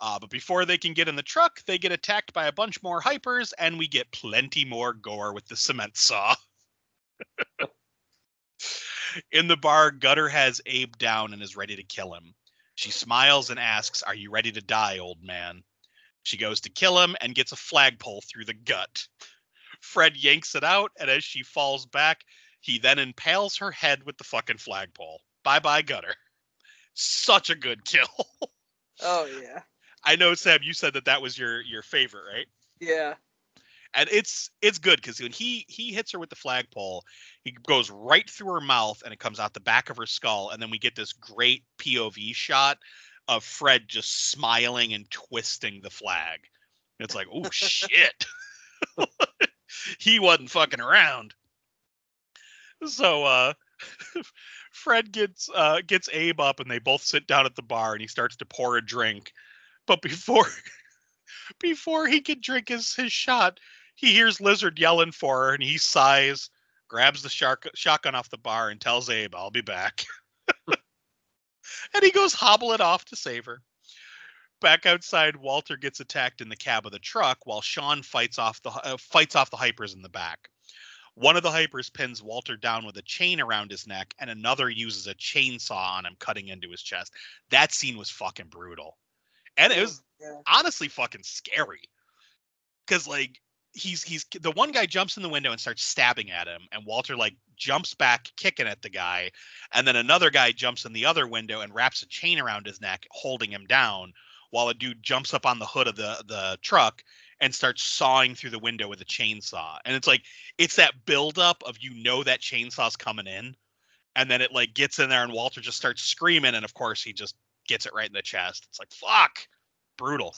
Uh, but before they can get in the truck, they get attacked by a bunch more hypers, and we get plenty more gore with the cement saw. In the bar, Gutter has Abe down and is ready to kill him. She smiles and asks, Are you ready to die, old man? She goes to kill him and gets a flagpole through the gut. Fred yanks it out, and as she falls back, he then impales her head with the fucking flagpole. Bye bye, Gutter. Such a good kill. Oh yeah. I know, Sam. You said that that was your your favorite, right? Yeah. And it's it's good because when he he hits her with the flagpole, he goes right through her mouth and it comes out the back of her skull, and then we get this great POV shot of Fred just smiling and twisting the flag. It's like, oh shit, he wasn't fucking around. So uh, Fred gets uh, gets Abe up, and they both sit down at the bar, and he starts to pour a drink, but before before he can drink his his shot, he hears Lizard yelling for her and he sighs, grabs the shark, shotgun off the bar, and tells Abe, I'll be back. and he goes hobbling off to save her. Back outside, Walter gets attacked in the cab of the truck while Sean fights off the uh, fights off the hypers in the back. One of the hypers pins Walter down with a chain around his neck, and another uses a chainsaw on him, cutting into his chest. That scene was fucking brutal, and it was Yeah. honestly fucking scary because like he's he's the one guy jumps in the window and starts stabbing at him and walter like jumps back kicking at the guy and then another guy jumps in the other window and wraps a chain around his neck holding him down while a dude jumps up on the hood of the the truck and starts sawing through the window with a chainsaw. And it's like it's that buildup of you know that chainsaw's coming in and then it like gets in there and walter just starts screaming and of course he just gets it right in the chest. It's like fuck! Brutal.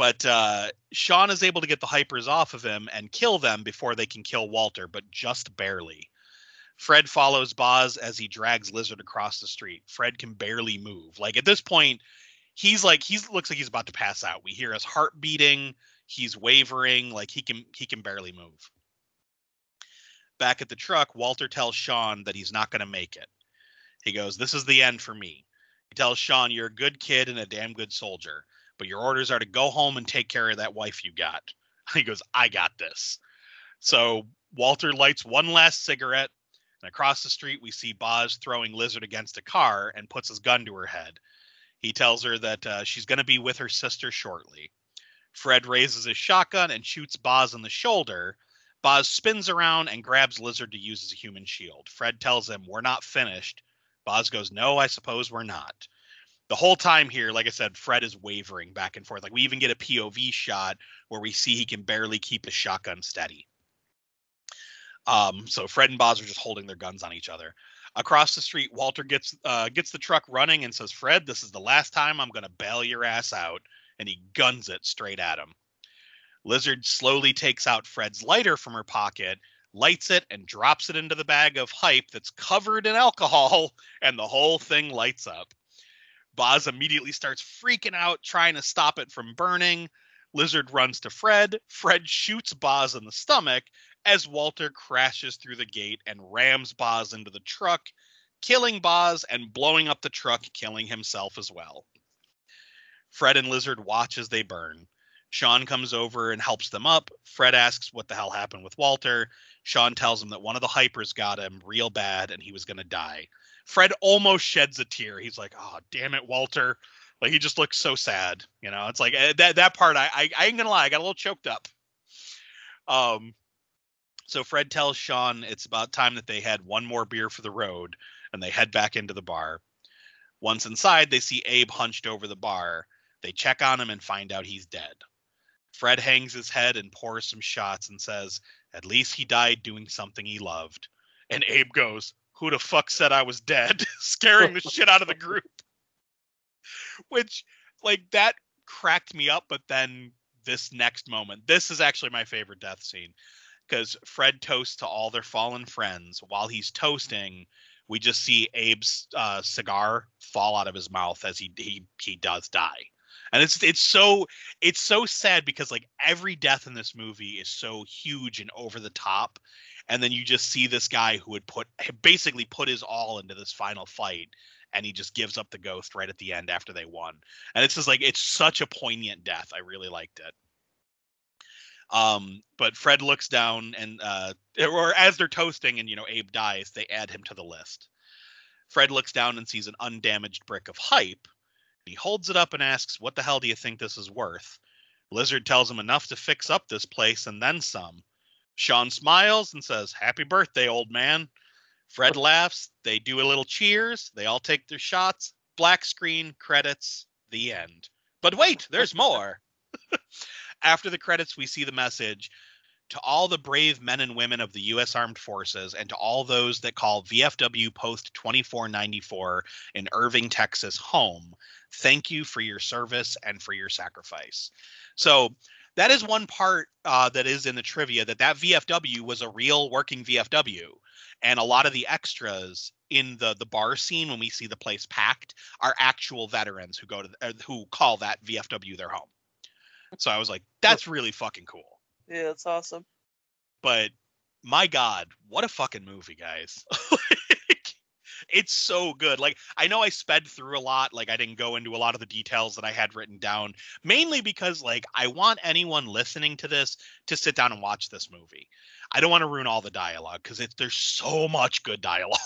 But uh, Sean is able to get the hypers off of him and kill them before they can kill Walter, but just barely. Fred follows Boz as he drags Lizard across the street. Fred can barely move. Like at this point, he's like he looks like he's about to pass out. We hear his heart beating. He's wavering, like he can he can barely move. Back at the truck, Walter tells Sean that he's not going to make it. He goes, "This is the end for me." He tells Sean, "You're a good kid and a damn good soldier, but your orders are to go home and take care of that wife you got." He goes, "I got this." So Walter lights one last cigarette, and across the street we see Boz throwing Lizard against a car and puts his gun to her head. He tells her that uh, she's going to be with her sister shortly. Fred raises his shotgun and shoots Boz in the shoulder. Boz spins around and grabs Lizard to use as a human shield. Fred tells him, We're not finished. Boz goes, No, I suppose we're not. The whole time here, like I said, Fred is wavering back and forth. Like we even get a POV shot where we see he can barely keep his shotgun steady. Um, so Fred and Boz are just holding their guns on each other. Across the street, Walter gets uh, gets the truck running and says, "Fred, this is the last time I'm going to bail your ass out." And he guns it straight at him. Lizard slowly takes out Fred's lighter from her pocket, lights it, and drops it into the bag of hype that's covered in alcohol, and the whole thing lights up. Boz immediately starts freaking out, trying to stop it from burning. Lizard runs to Fred. Fred shoots Boz in the stomach, as Walter crashes through the gate and rams Boz into the truck, killing Boz and blowing up the truck, killing himself as well. Fred and Lizard watch as they burn. Sean comes over and helps them up. Fred asks what the hell happened with Walter. Sean tells him that one of the hypers got him real bad and he was going to die. Fred almost sheds a tear. He's like, "Oh, damn it, Walter." Like he just looks so sad, you know. It's like uh, that that part I, I I ain't gonna lie, I got a little choked up. Um, so Fred tells Sean it's about time that they had one more beer for the road, and they head back into the bar. Once inside, they see Abe hunched over the bar. They check on him and find out he's dead. Fred hangs his head and pours some shots and says, At least he died doing something he loved. And Abe goes, Who the fuck said I was dead? Scaring the shit out of the group. Which, like, that cracked me up, but then this next moment, this is actually my favorite death scene because Fred toasts to all their fallen friends. While he's toasting, we just see Abe's uh, cigar fall out of his mouth as he he he does die. And it's it's so it's so sad because like every death in this movie is so huge and over the top, and then you just see this guy who would put basically put his all into this final fight, and he just gives up the ghost right at the end after they won. And it's just like it's such a poignant death. I really liked it. Um, but Fred looks down and uh, or as they're toasting and you know Abe dies, they add him to the list. Fred looks down and sees an undamaged brick of hype. He holds it up and asks, "What the hell do you think this is worth?" Lizard tells him enough to fix up this place and then some. Sean smiles and says, "Happy birthday, old man." Fred laughs. They do a little cheers. They all take their shots. Black screen, credits, the end. But wait, there's more. After the credits, we see the message to all the brave men and women of the U.S. Armed Forces and to all those that call VFW Post 2494 in Irving, Texas home. Thank you for your service and for your sacrifice. So that is one part uh, that is in the trivia that that VFW was a real working VFW, and a lot of the extras in the the bar scene when we see the place packed are actual veterans who go to uh, who call that VFW their home. So I was like, that's really fucking cool. Yeah, that's awesome. But my God, what a fucking movie, guys. it's so good. Like, I know I sped through a lot. Like, I didn't go into a lot of the details that I had written down, mainly because, like, I want anyone listening to this to sit down and watch this movie. I don't want to ruin all the dialogue because there's so much good dialogue.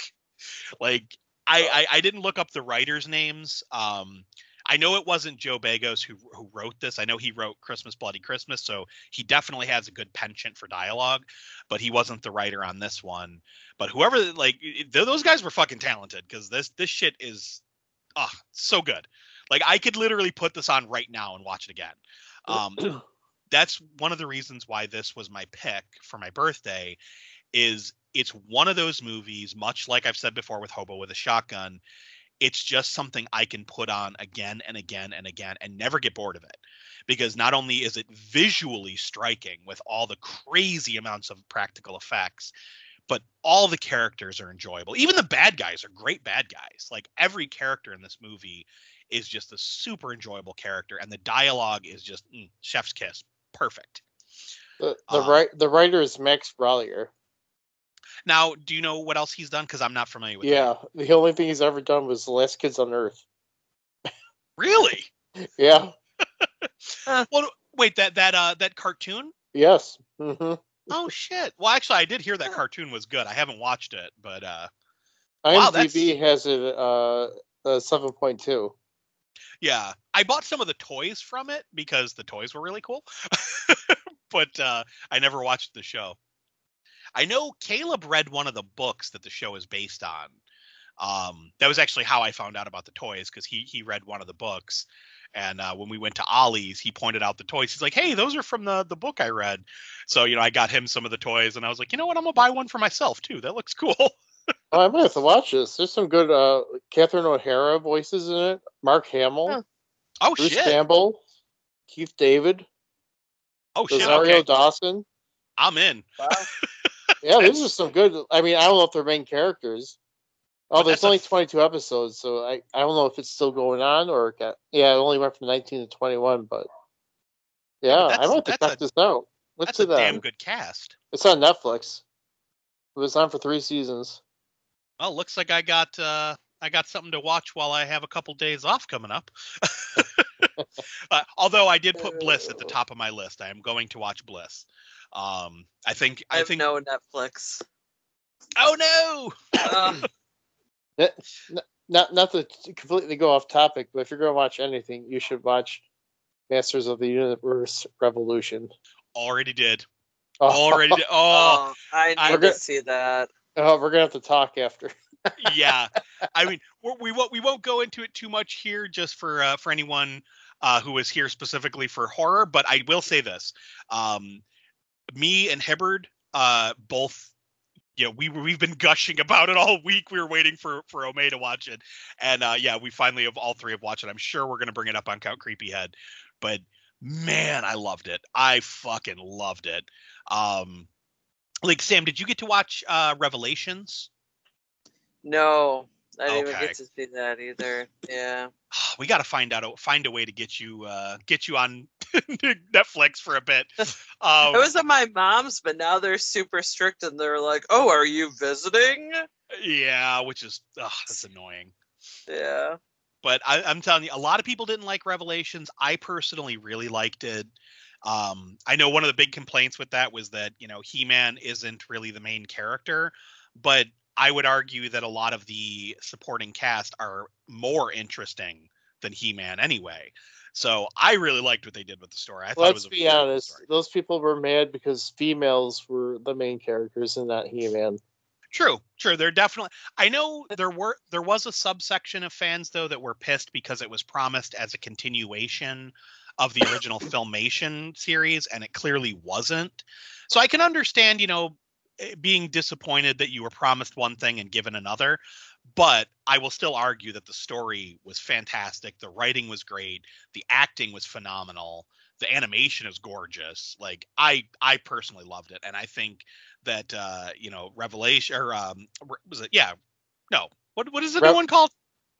like, I, I, I didn't look up the writers' names. Um, I know it wasn't Joe Begos who who wrote this. I know he wrote Christmas Bloody Christmas, so he definitely has a good penchant for dialogue, but he wasn't the writer on this one. But whoever like those guys were fucking talented because this this shit is ah oh, so good. Like I could literally put this on right now and watch it again. Um, that's one of the reasons why this was my pick for my birthday. Is it's one of those movies, much like I've said before with Hobo with a Shotgun, it's just something I can put on again and again and again and never get bored of it. Because not only is it visually striking with all the crazy amounts of practical effects, but all the characters are enjoyable. Even the bad guys are great bad guys. Like every character in this movie is just a super enjoyable character, and the dialogue is just mm, chef's kiss, perfect. The the Uh, right the writer is Max Brallier. Now, do you know what else he's done? Because I'm not familiar with. Yeah, him. the only thing he's ever done was The Last Kids on Earth. really? Yeah. Well, wait that that uh that cartoon. Yes. hmm Oh shit! Well, actually, I did hear that cartoon was good. I haven't watched it, but uh, IMDb Wow, has it uh, uh seven point two. yeah, I bought some of the toys from it because the toys were really cool. but uh, I never watched the show. I know Caleb read one of the books that the show is based on. Um, that was actually how I found out about the toys because he he read one of the books, and uh, when we went to Ollie's, he pointed out the toys. He's like, "Hey, those are from the the book I read." So you know, I got him some of the toys, and I was like, "You know what? I'm gonna buy one for myself too. That looks cool." Oh, I might have to watch this. There's some good uh Catherine O'Hara voices in it. Mark Hamill, Huh. oh Bruce shit! Campbell, Keith David, Oh shit! Rosario Okay, Dawson. I'm in. Wow. Yeah, these are some good. I mean, I don't know if they're main characters. Oh, there's only f- 22 episodes, so I, I don't know if it's still going on or got. Yeah, it only went from 19 to 21, but yeah, I might have to check this out. What's That's a it damn good cast. It's on Netflix. It was on for three seasons. Well, looks like I got uh, I got something to watch while I have a couple days off coming up. uh, although I did put Bliss at the top of my list, I am going to watch Bliss. Um, I think I I have think. no Netflix. Oh no! Ugh. Not not to completely go off topic, but if you're going to watch anything, you should watch Masters of the Universe Revolution. Already did. Oh, Already did. Oh, oh, I I- need We're to see that. oh, we're gonna have to talk after. yeah. I mean, we're, we won't we won't go into it too much here, just for uh, for anyone uh, who is here specifically for horror. But I will say this: um, me and Hibbard uh, both. You know, we we've been gushing about it all week. We were waiting for for Ome to watch it, and uh, yeah, we finally have all three have watched it. I'm sure we're gonna bring it up on Count Creepyhead, but man, I loved it. I fucking loved it. Um, like Sam, did you get to watch uh, Revelations? No, I didn't even get to see that either. Yeah. we got to find out find a way to get you uh get you on Netflix for a bit. Um, It was at my mom's, but now they're super strict and they're like, "Oh, are you visiting?" yeah, which is ugh, that's annoying. Yeah. But I, I'm telling you, a lot of people didn't like Revelations. I personally really liked it. Um, I know one of the big complaints with that was that you know He-Man isn't really the main character, but I would argue that a lot of the supporting cast are more interesting than He-Man anyway. So I really liked what they did with the story. I thought Let's was a be honest; story. those people were mad because females were the main characters and not He-Man. True, true. There definitely. I know there were there was a subsection of fans though that were pissed because it was promised as a continuation of the original filmation series, and it clearly wasn't. So I can understand, you know, eh, being disappointed that you were promised one thing and given another. But I will still argue that the story was fantastic. The writing was great. The acting was phenomenal. The animation is gorgeous. Like I, I personally loved it, and I think that uh, you know, Revelation or um, was it? Yeah, no. What what is the new one called?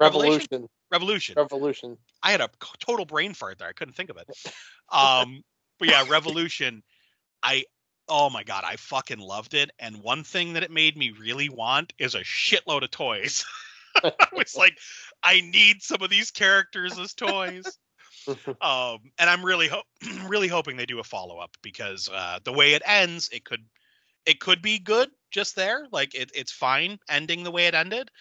Revelation? Revolution, Revolution. Revolution. I had a total brain fart there. I couldn't think of it. Um, but yeah, Revolution. I oh my god, I fucking loved it. And one thing that it made me really want is a shitload of toys. I was like, I need some of these characters as toys. Um, and I'm really ho- really hoping they do a follow up because uh, the way it ends, it could it could be good just there. Like it, it's fine ending the way it ended.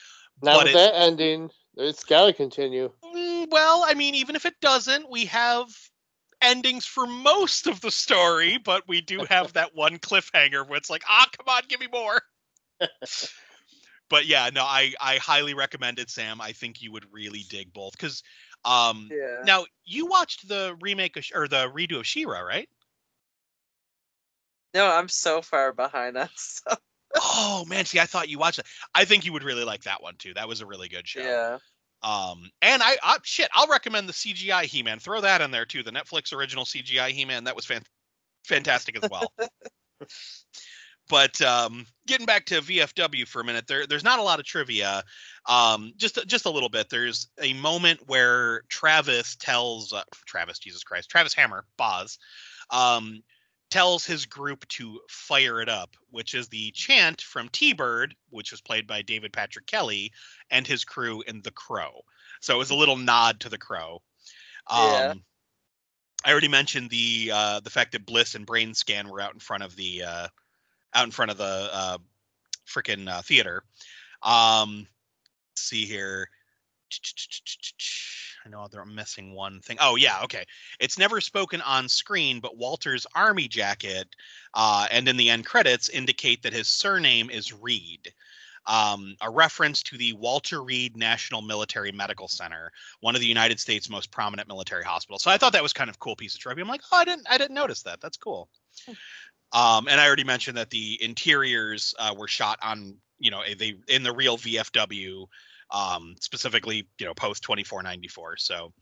Now with it's- that ending, it's got to continue. Mm, Well, I mean, even if it doesn't, we have endings for most of the story, but we do have that one cliffhanger where it's like, ah, come on, give me more. but yeah, no, I I highly recommend it, Sam. I think you would really dig both because um Yeah. now you watched the remake of, or the redo of She-Ra, right? No, I'm so far behind us. So, Oh man, see, I thought you watched it. I think you would really like that one too. That was a really good show. yeah. Um, and I, I shit, I'll recommend the CGI He-Man. Throw that in there too. The Netflix original CGI He-Man that was fan- fantastic as well. but um, getting back to VFW for a minute, there there's not a lot of trivia. Um, just just a little bit. There's a moment where Travis tells uh, Travis, Jesus Christ, Travis Hammer, Boz, um, tells his group to fire it up, which is the chant from T Bird, which was played by David Patrick Kelly and his crew in The Crow. So it was a little nod to The Crow. Um, Yeah. I already mentioned the uh, the fact that Bliss and Brainscan were out in front of the uh, out in front of the uh, freaking uh, theater. Um, let's see here. I know they're missing one thing. Oh yeah, okay. It's never spoken on screen, but Walter's army jacket uh, and in the end credits indicate that his surname is Reed. Um, a reference to the Walter Reed National Military Medical Center, one of the United States' most prominent military hospitals. So I thought that was kind of cool piece of trivia. I'm like, oh, I didn't, I didn't notice that. That's cool. Um, and I already mentioned that the interiors uh, were shot on, you know, they in the real VFW, um, specifically, you know, post 2494. So,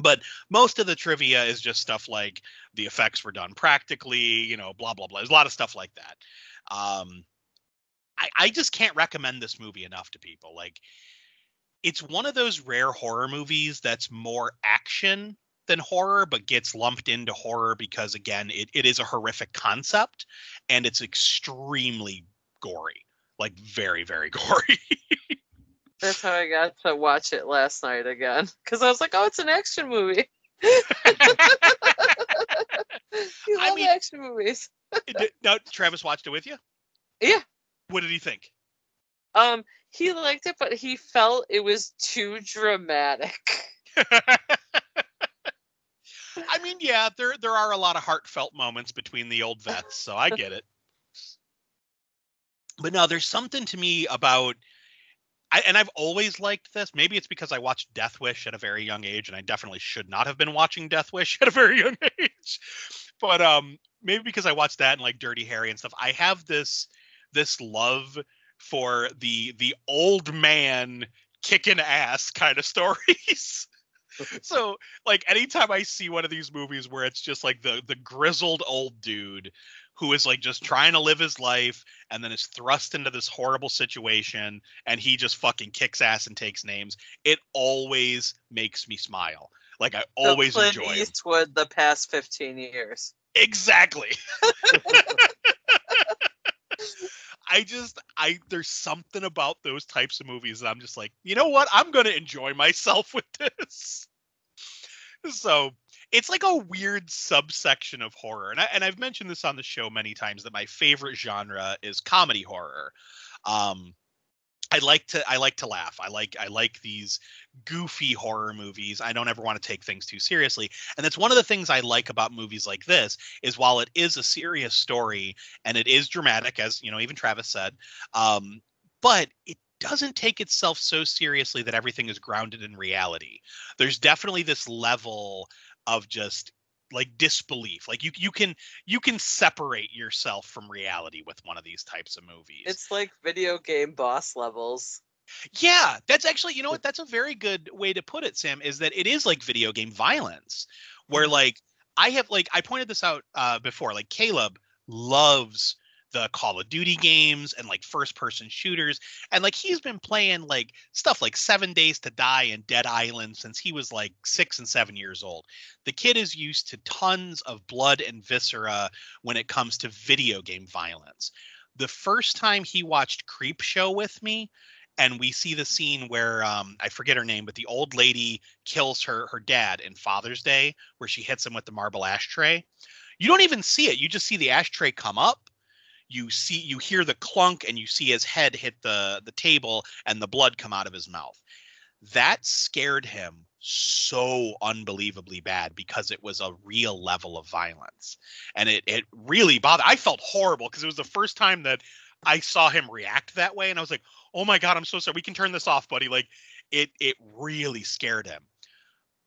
but most of the trivia is just stuff like the effects were done practically, you know, blah blah blah. There's a lot of stuff like that. Um, I, I just can't recommend this movie enough to people. Like, it's one of those rare horror movies that's more action than horror, but gets lumped into horror because, again, it, it is a horrific concept and it's extremely gory. Like, very, very gory. That's how I got to watch it last night again. Because I was like, oh, it's an action movie. you I love mean- action movies. Now, Travis watched it with you? Yeah. What did he think? Um, he liked it, but he felt it was too dramatic. I mean, yeah, there there are a lot of heartfelt moments between the old vets, so I get it. But no, there's something to me about I, and I've always liked this. Maybe it's because I watched Death Wish at a very young age, and I definitely should not have been watching Death Wish at a very young age. But um, maybe because I watched that and like Dirty Harry and stuff, I have this this love for the the old man kicking ass kind of stories. so like anytime I see one of these movies where it's just like the the grizzled old dude who is like just trying to live his life and then is thrust into this horrible situation and he just fucking kicks ass and takes names, it always makes me smile. Like I always Clint enjoy. Eastwood the past 15 years. Exactly. I just I there's something about those types of movies that I'm just like, you know what? I'm gonna enjoy myself with this. So it's like a weird subsection of horror. And I and I've mentioned this on the show many times that my favorite genre is comedy horror. Um I like to I like to laugh. I like I like these goofy horror movies. I don't ever want to take things too seriously. And that's one of the things I like about movies like this is while it is a serious story and it is dramatic, as you know, even Travis said, um, but it doesn't take itself so seriously that everything is grounded in reality. There's definitely this level of just like disbelief. Like you you can you can separate yourself from reality with one of these types of movies. It's like video game boss levels. Yeah, that's actually, you know what? That's a very good way to put it, Sam, is that it is like video game violence, where like I have like I pointed this out uh before, like Caleb loves the Call of Duty games and like first person shooters and like he's been playing like stuff like 7 Days to Die and Dead Island since he was like 6 and 7 years old. The kid is used to tons of blood and viscera when it comes to video game violence. The first time he watched Creepshow with me, and we see the scene where um, I forget her name, but the old lady kills her her dad in Father's Day, where she hits him with the marble ashtray. You don't even see it; you just see the ashtray come up. You see, you hear the clunk, and you see his head hit the the table, and the blood come out of his mouth. That scared him so unbelievably bad because it was a real level of violence, and it it really bothered. I felt horrible because it was the first time that I saw him react that way, and I was like oh my god i'm so sorry we can turn this off buddy like it it really scared him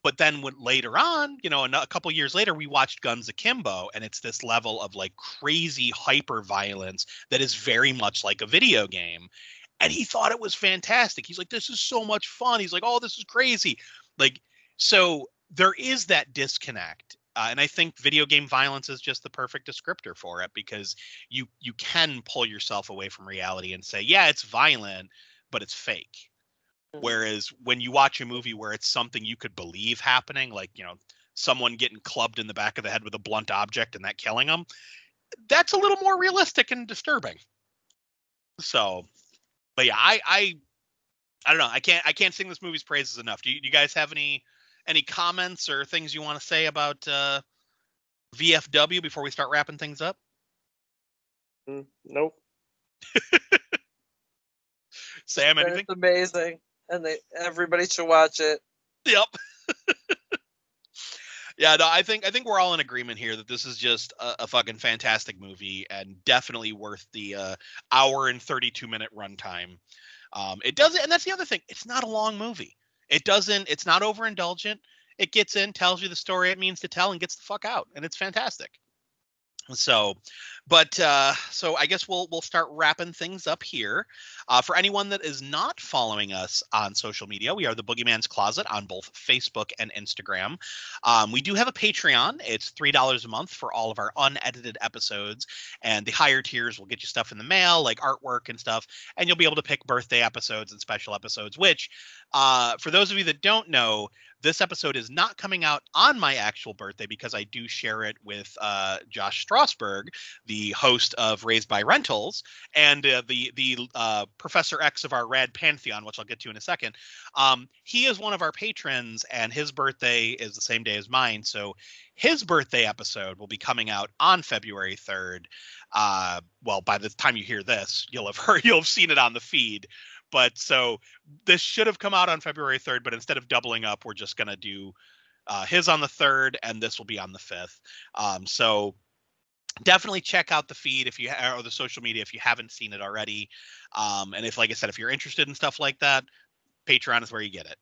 but then when later on you know a, couple years later we watched guns akimbo and it's this level of like crazy hyper violence that is very much like a video game and he thought it was fantastic. He's like this is so much fun. He's like oh this is crazy. Like so there is that disconnect uh, and I think video game violence is just the perfect descriptor for it because you you can pull yourself away from reality and say, yeah, it's violent, but it's fake. Mhm. Whereas when you watch a movie where it's something you could believe happening, like you know someone getting clubbed in the back of the head with a blunt object and that killing them, that's a little more realistic and disturbing. So, but yeah, I I I don't know. I can't I can't sing this movie's praises enough. Do you, do you guys have any any comments or things you want to say about uh, VFW before we start wrapping things up? Mm, Nope. Sam, anything? It's amazing, and they everybody should watch it. Yep. yeah, no, I think I think we're all in agreement here that this is just a, a fucking fantastic movie and definitely worth the uh, hour and thirty two minute runtime. Um, it doesn't, and that's the other thing. It's not a long movie. It doesn't. It's not overindulgent. It gets in, tells you the story it means to tell, and gets the fuck out, and it's fantastic. So, but uh, so I guess we'll we'll start wrapping things up here. Uh, for anyone that is not following us on social media, we are the Boogeyman's Closet on both Facebook and Instagram. Um, we do have a Patreon. It's three dollars a month for all of our unedited episodes, and the higher tiers will get you stuff in the mail, like artwork and stuff, and you'll be able to pick birthday episodes and special episodes. Which, uh, for those of you that don't know, this episode is not coming out on my actual birthday because I do share it with uh, Josh Strasberg, the host of Raised by Rentals, and uh, the the uh, Professor X of our Rad Pantheon, which I'll get to in a second. Um, he is one of our patrons, and his birthday is the same day as mine. So his birthday episode will be coming out on February third. Uh, well, by the time you hear this, you'll have heard, you'll have seen it on the feed. But so this should have come out on February 3rd, but instead of doubling up, we're just to do uh, his on the 3rd and this will be on the 5th. Um, so definitely check out the feed if you ha- or the social media if you haven't seen it already. Um, and if, like I said, if you're interested in stuff like that, Patreon is where you get it.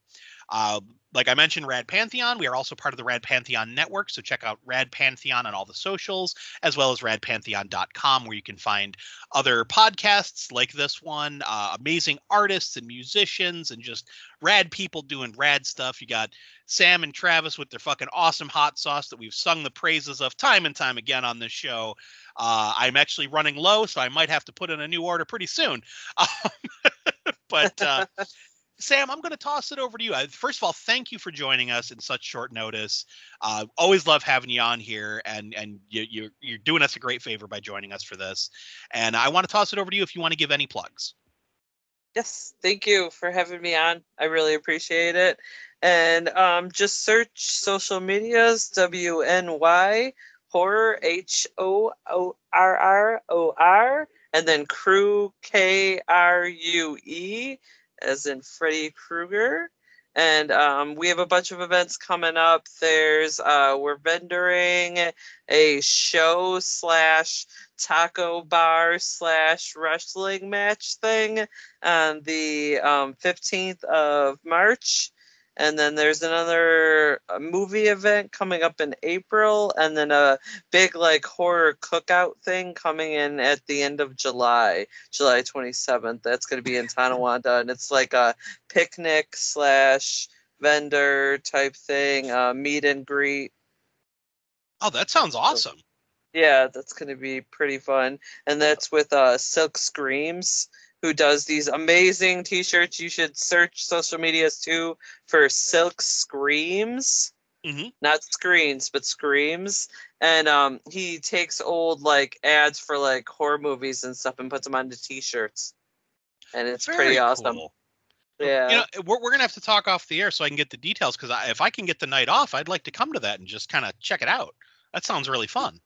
Uh, like I mentioned, Rad Pantheon. We are also part of the Rad Pantheon network, so check out Rad Pantheon on all the socials, as well as radpantheon.com, where you can find other podcasts like this one, uh, amazing artists and musicians, and just rad people doing rad stuff. You got Sam and Travis with their fucking awesome hot sauce that we've sung the praises of time and time again on this show. Uh, I'm actually running low, so I might have to put in a new order pretty soon. Um, but uh, Sam, I'm going to toss it over to you. First of all, thank you for joining us in such short notice. Uh, always love having you on here, and and you, you're you're doing us a great favor by joining us for this. And I want to toss it over to you if you want to give any plugs. Yes, thank you for having me on. I really appreciate it. And um, just search social medias WNY horror H O O R R O R and then crew K R U E as in Freddy Krueger. And um, we have a bunch of events coming up. There's uh, we're vendoring a show slash taco bar slash wrestling match thing on the um, 15th of March. And then there's another uh, movie event coming up in April, and then a big like horror cookout thing coming in at the end of July, July 27th. That's going to be in Tonawanda, and it's like a picnic slash vendor type thing, uh, meet and greet. Oh, that sounds awesome. Yeah, that's going to be pretty fun. And that's with uh, Silk Screams, who does these amazing t shirts. You should search social medias too for Silk Screams. Mhm. Not screens, but screams. And um, he takes old like ads for like horror movies and stuff and puts them onto t shirts. And it's Very pretty awesome. cool. Yeah. You know, we're, we're gonna have to talk off the air so I can get the details because if I can get the night off, I'd like to come to that and just kind of check it out. That sounds really fun.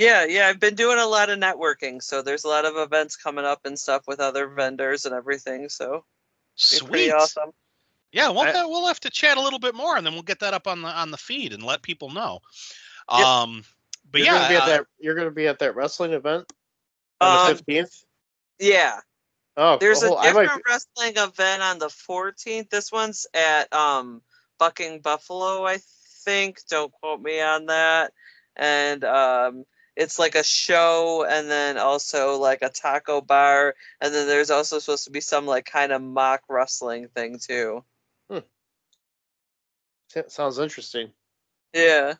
Yeah, yeah, I've been doing a lot of networking, so there's a lot of events coming up and stuff with other vendors and everything. So it's pretty Sweet. awesome. Yeah, we'll, I- have, we'll have to chat a little bit more, and then we'll get that up on the on the feed and let people know. Yep. Um, but you're yeah, gonna be at uh, that. You're gonna be at that wrestling event on the Um, fifteenth. Yeah, Oh, there's well, a I might different wrestling event on the 14th. This one's at um Bucking Buffalo, I think. Don't quote me on that. And um it's like a show and then also like a taco bar and then there's also supposed to be some like kind of mock wrestling thing too. Hmm. be, sounds interesting. Yeah.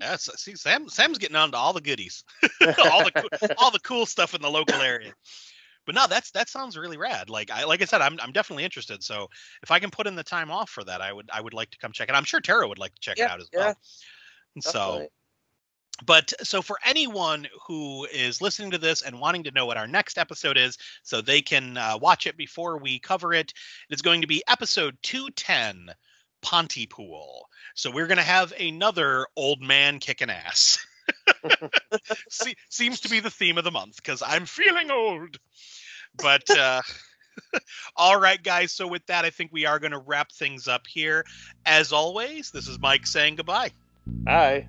Yes, see, Sam. Sam's getting on to all the goodies, all the all the cool stuff in the local area. But no, that's that sounds really rad. Like I like I said, I'm I'm definitely interested. So if I can put in the time off for that, I would I would like to come check it. I'm sure Tara would like to check it out as yeah, well. And so Definitely. But so for anyone who is listening to this and wanting to know what our next episode is so they can uh, watch it before we cover it it's going to be episode 210 pontypool. So we're going to have another old man kicking ass. Se- seems to be the theme of the month because i'm feeling old. But uh all right guys so with that i think we are going to wrap things up here. As always this is mike saying goodbye. Bye.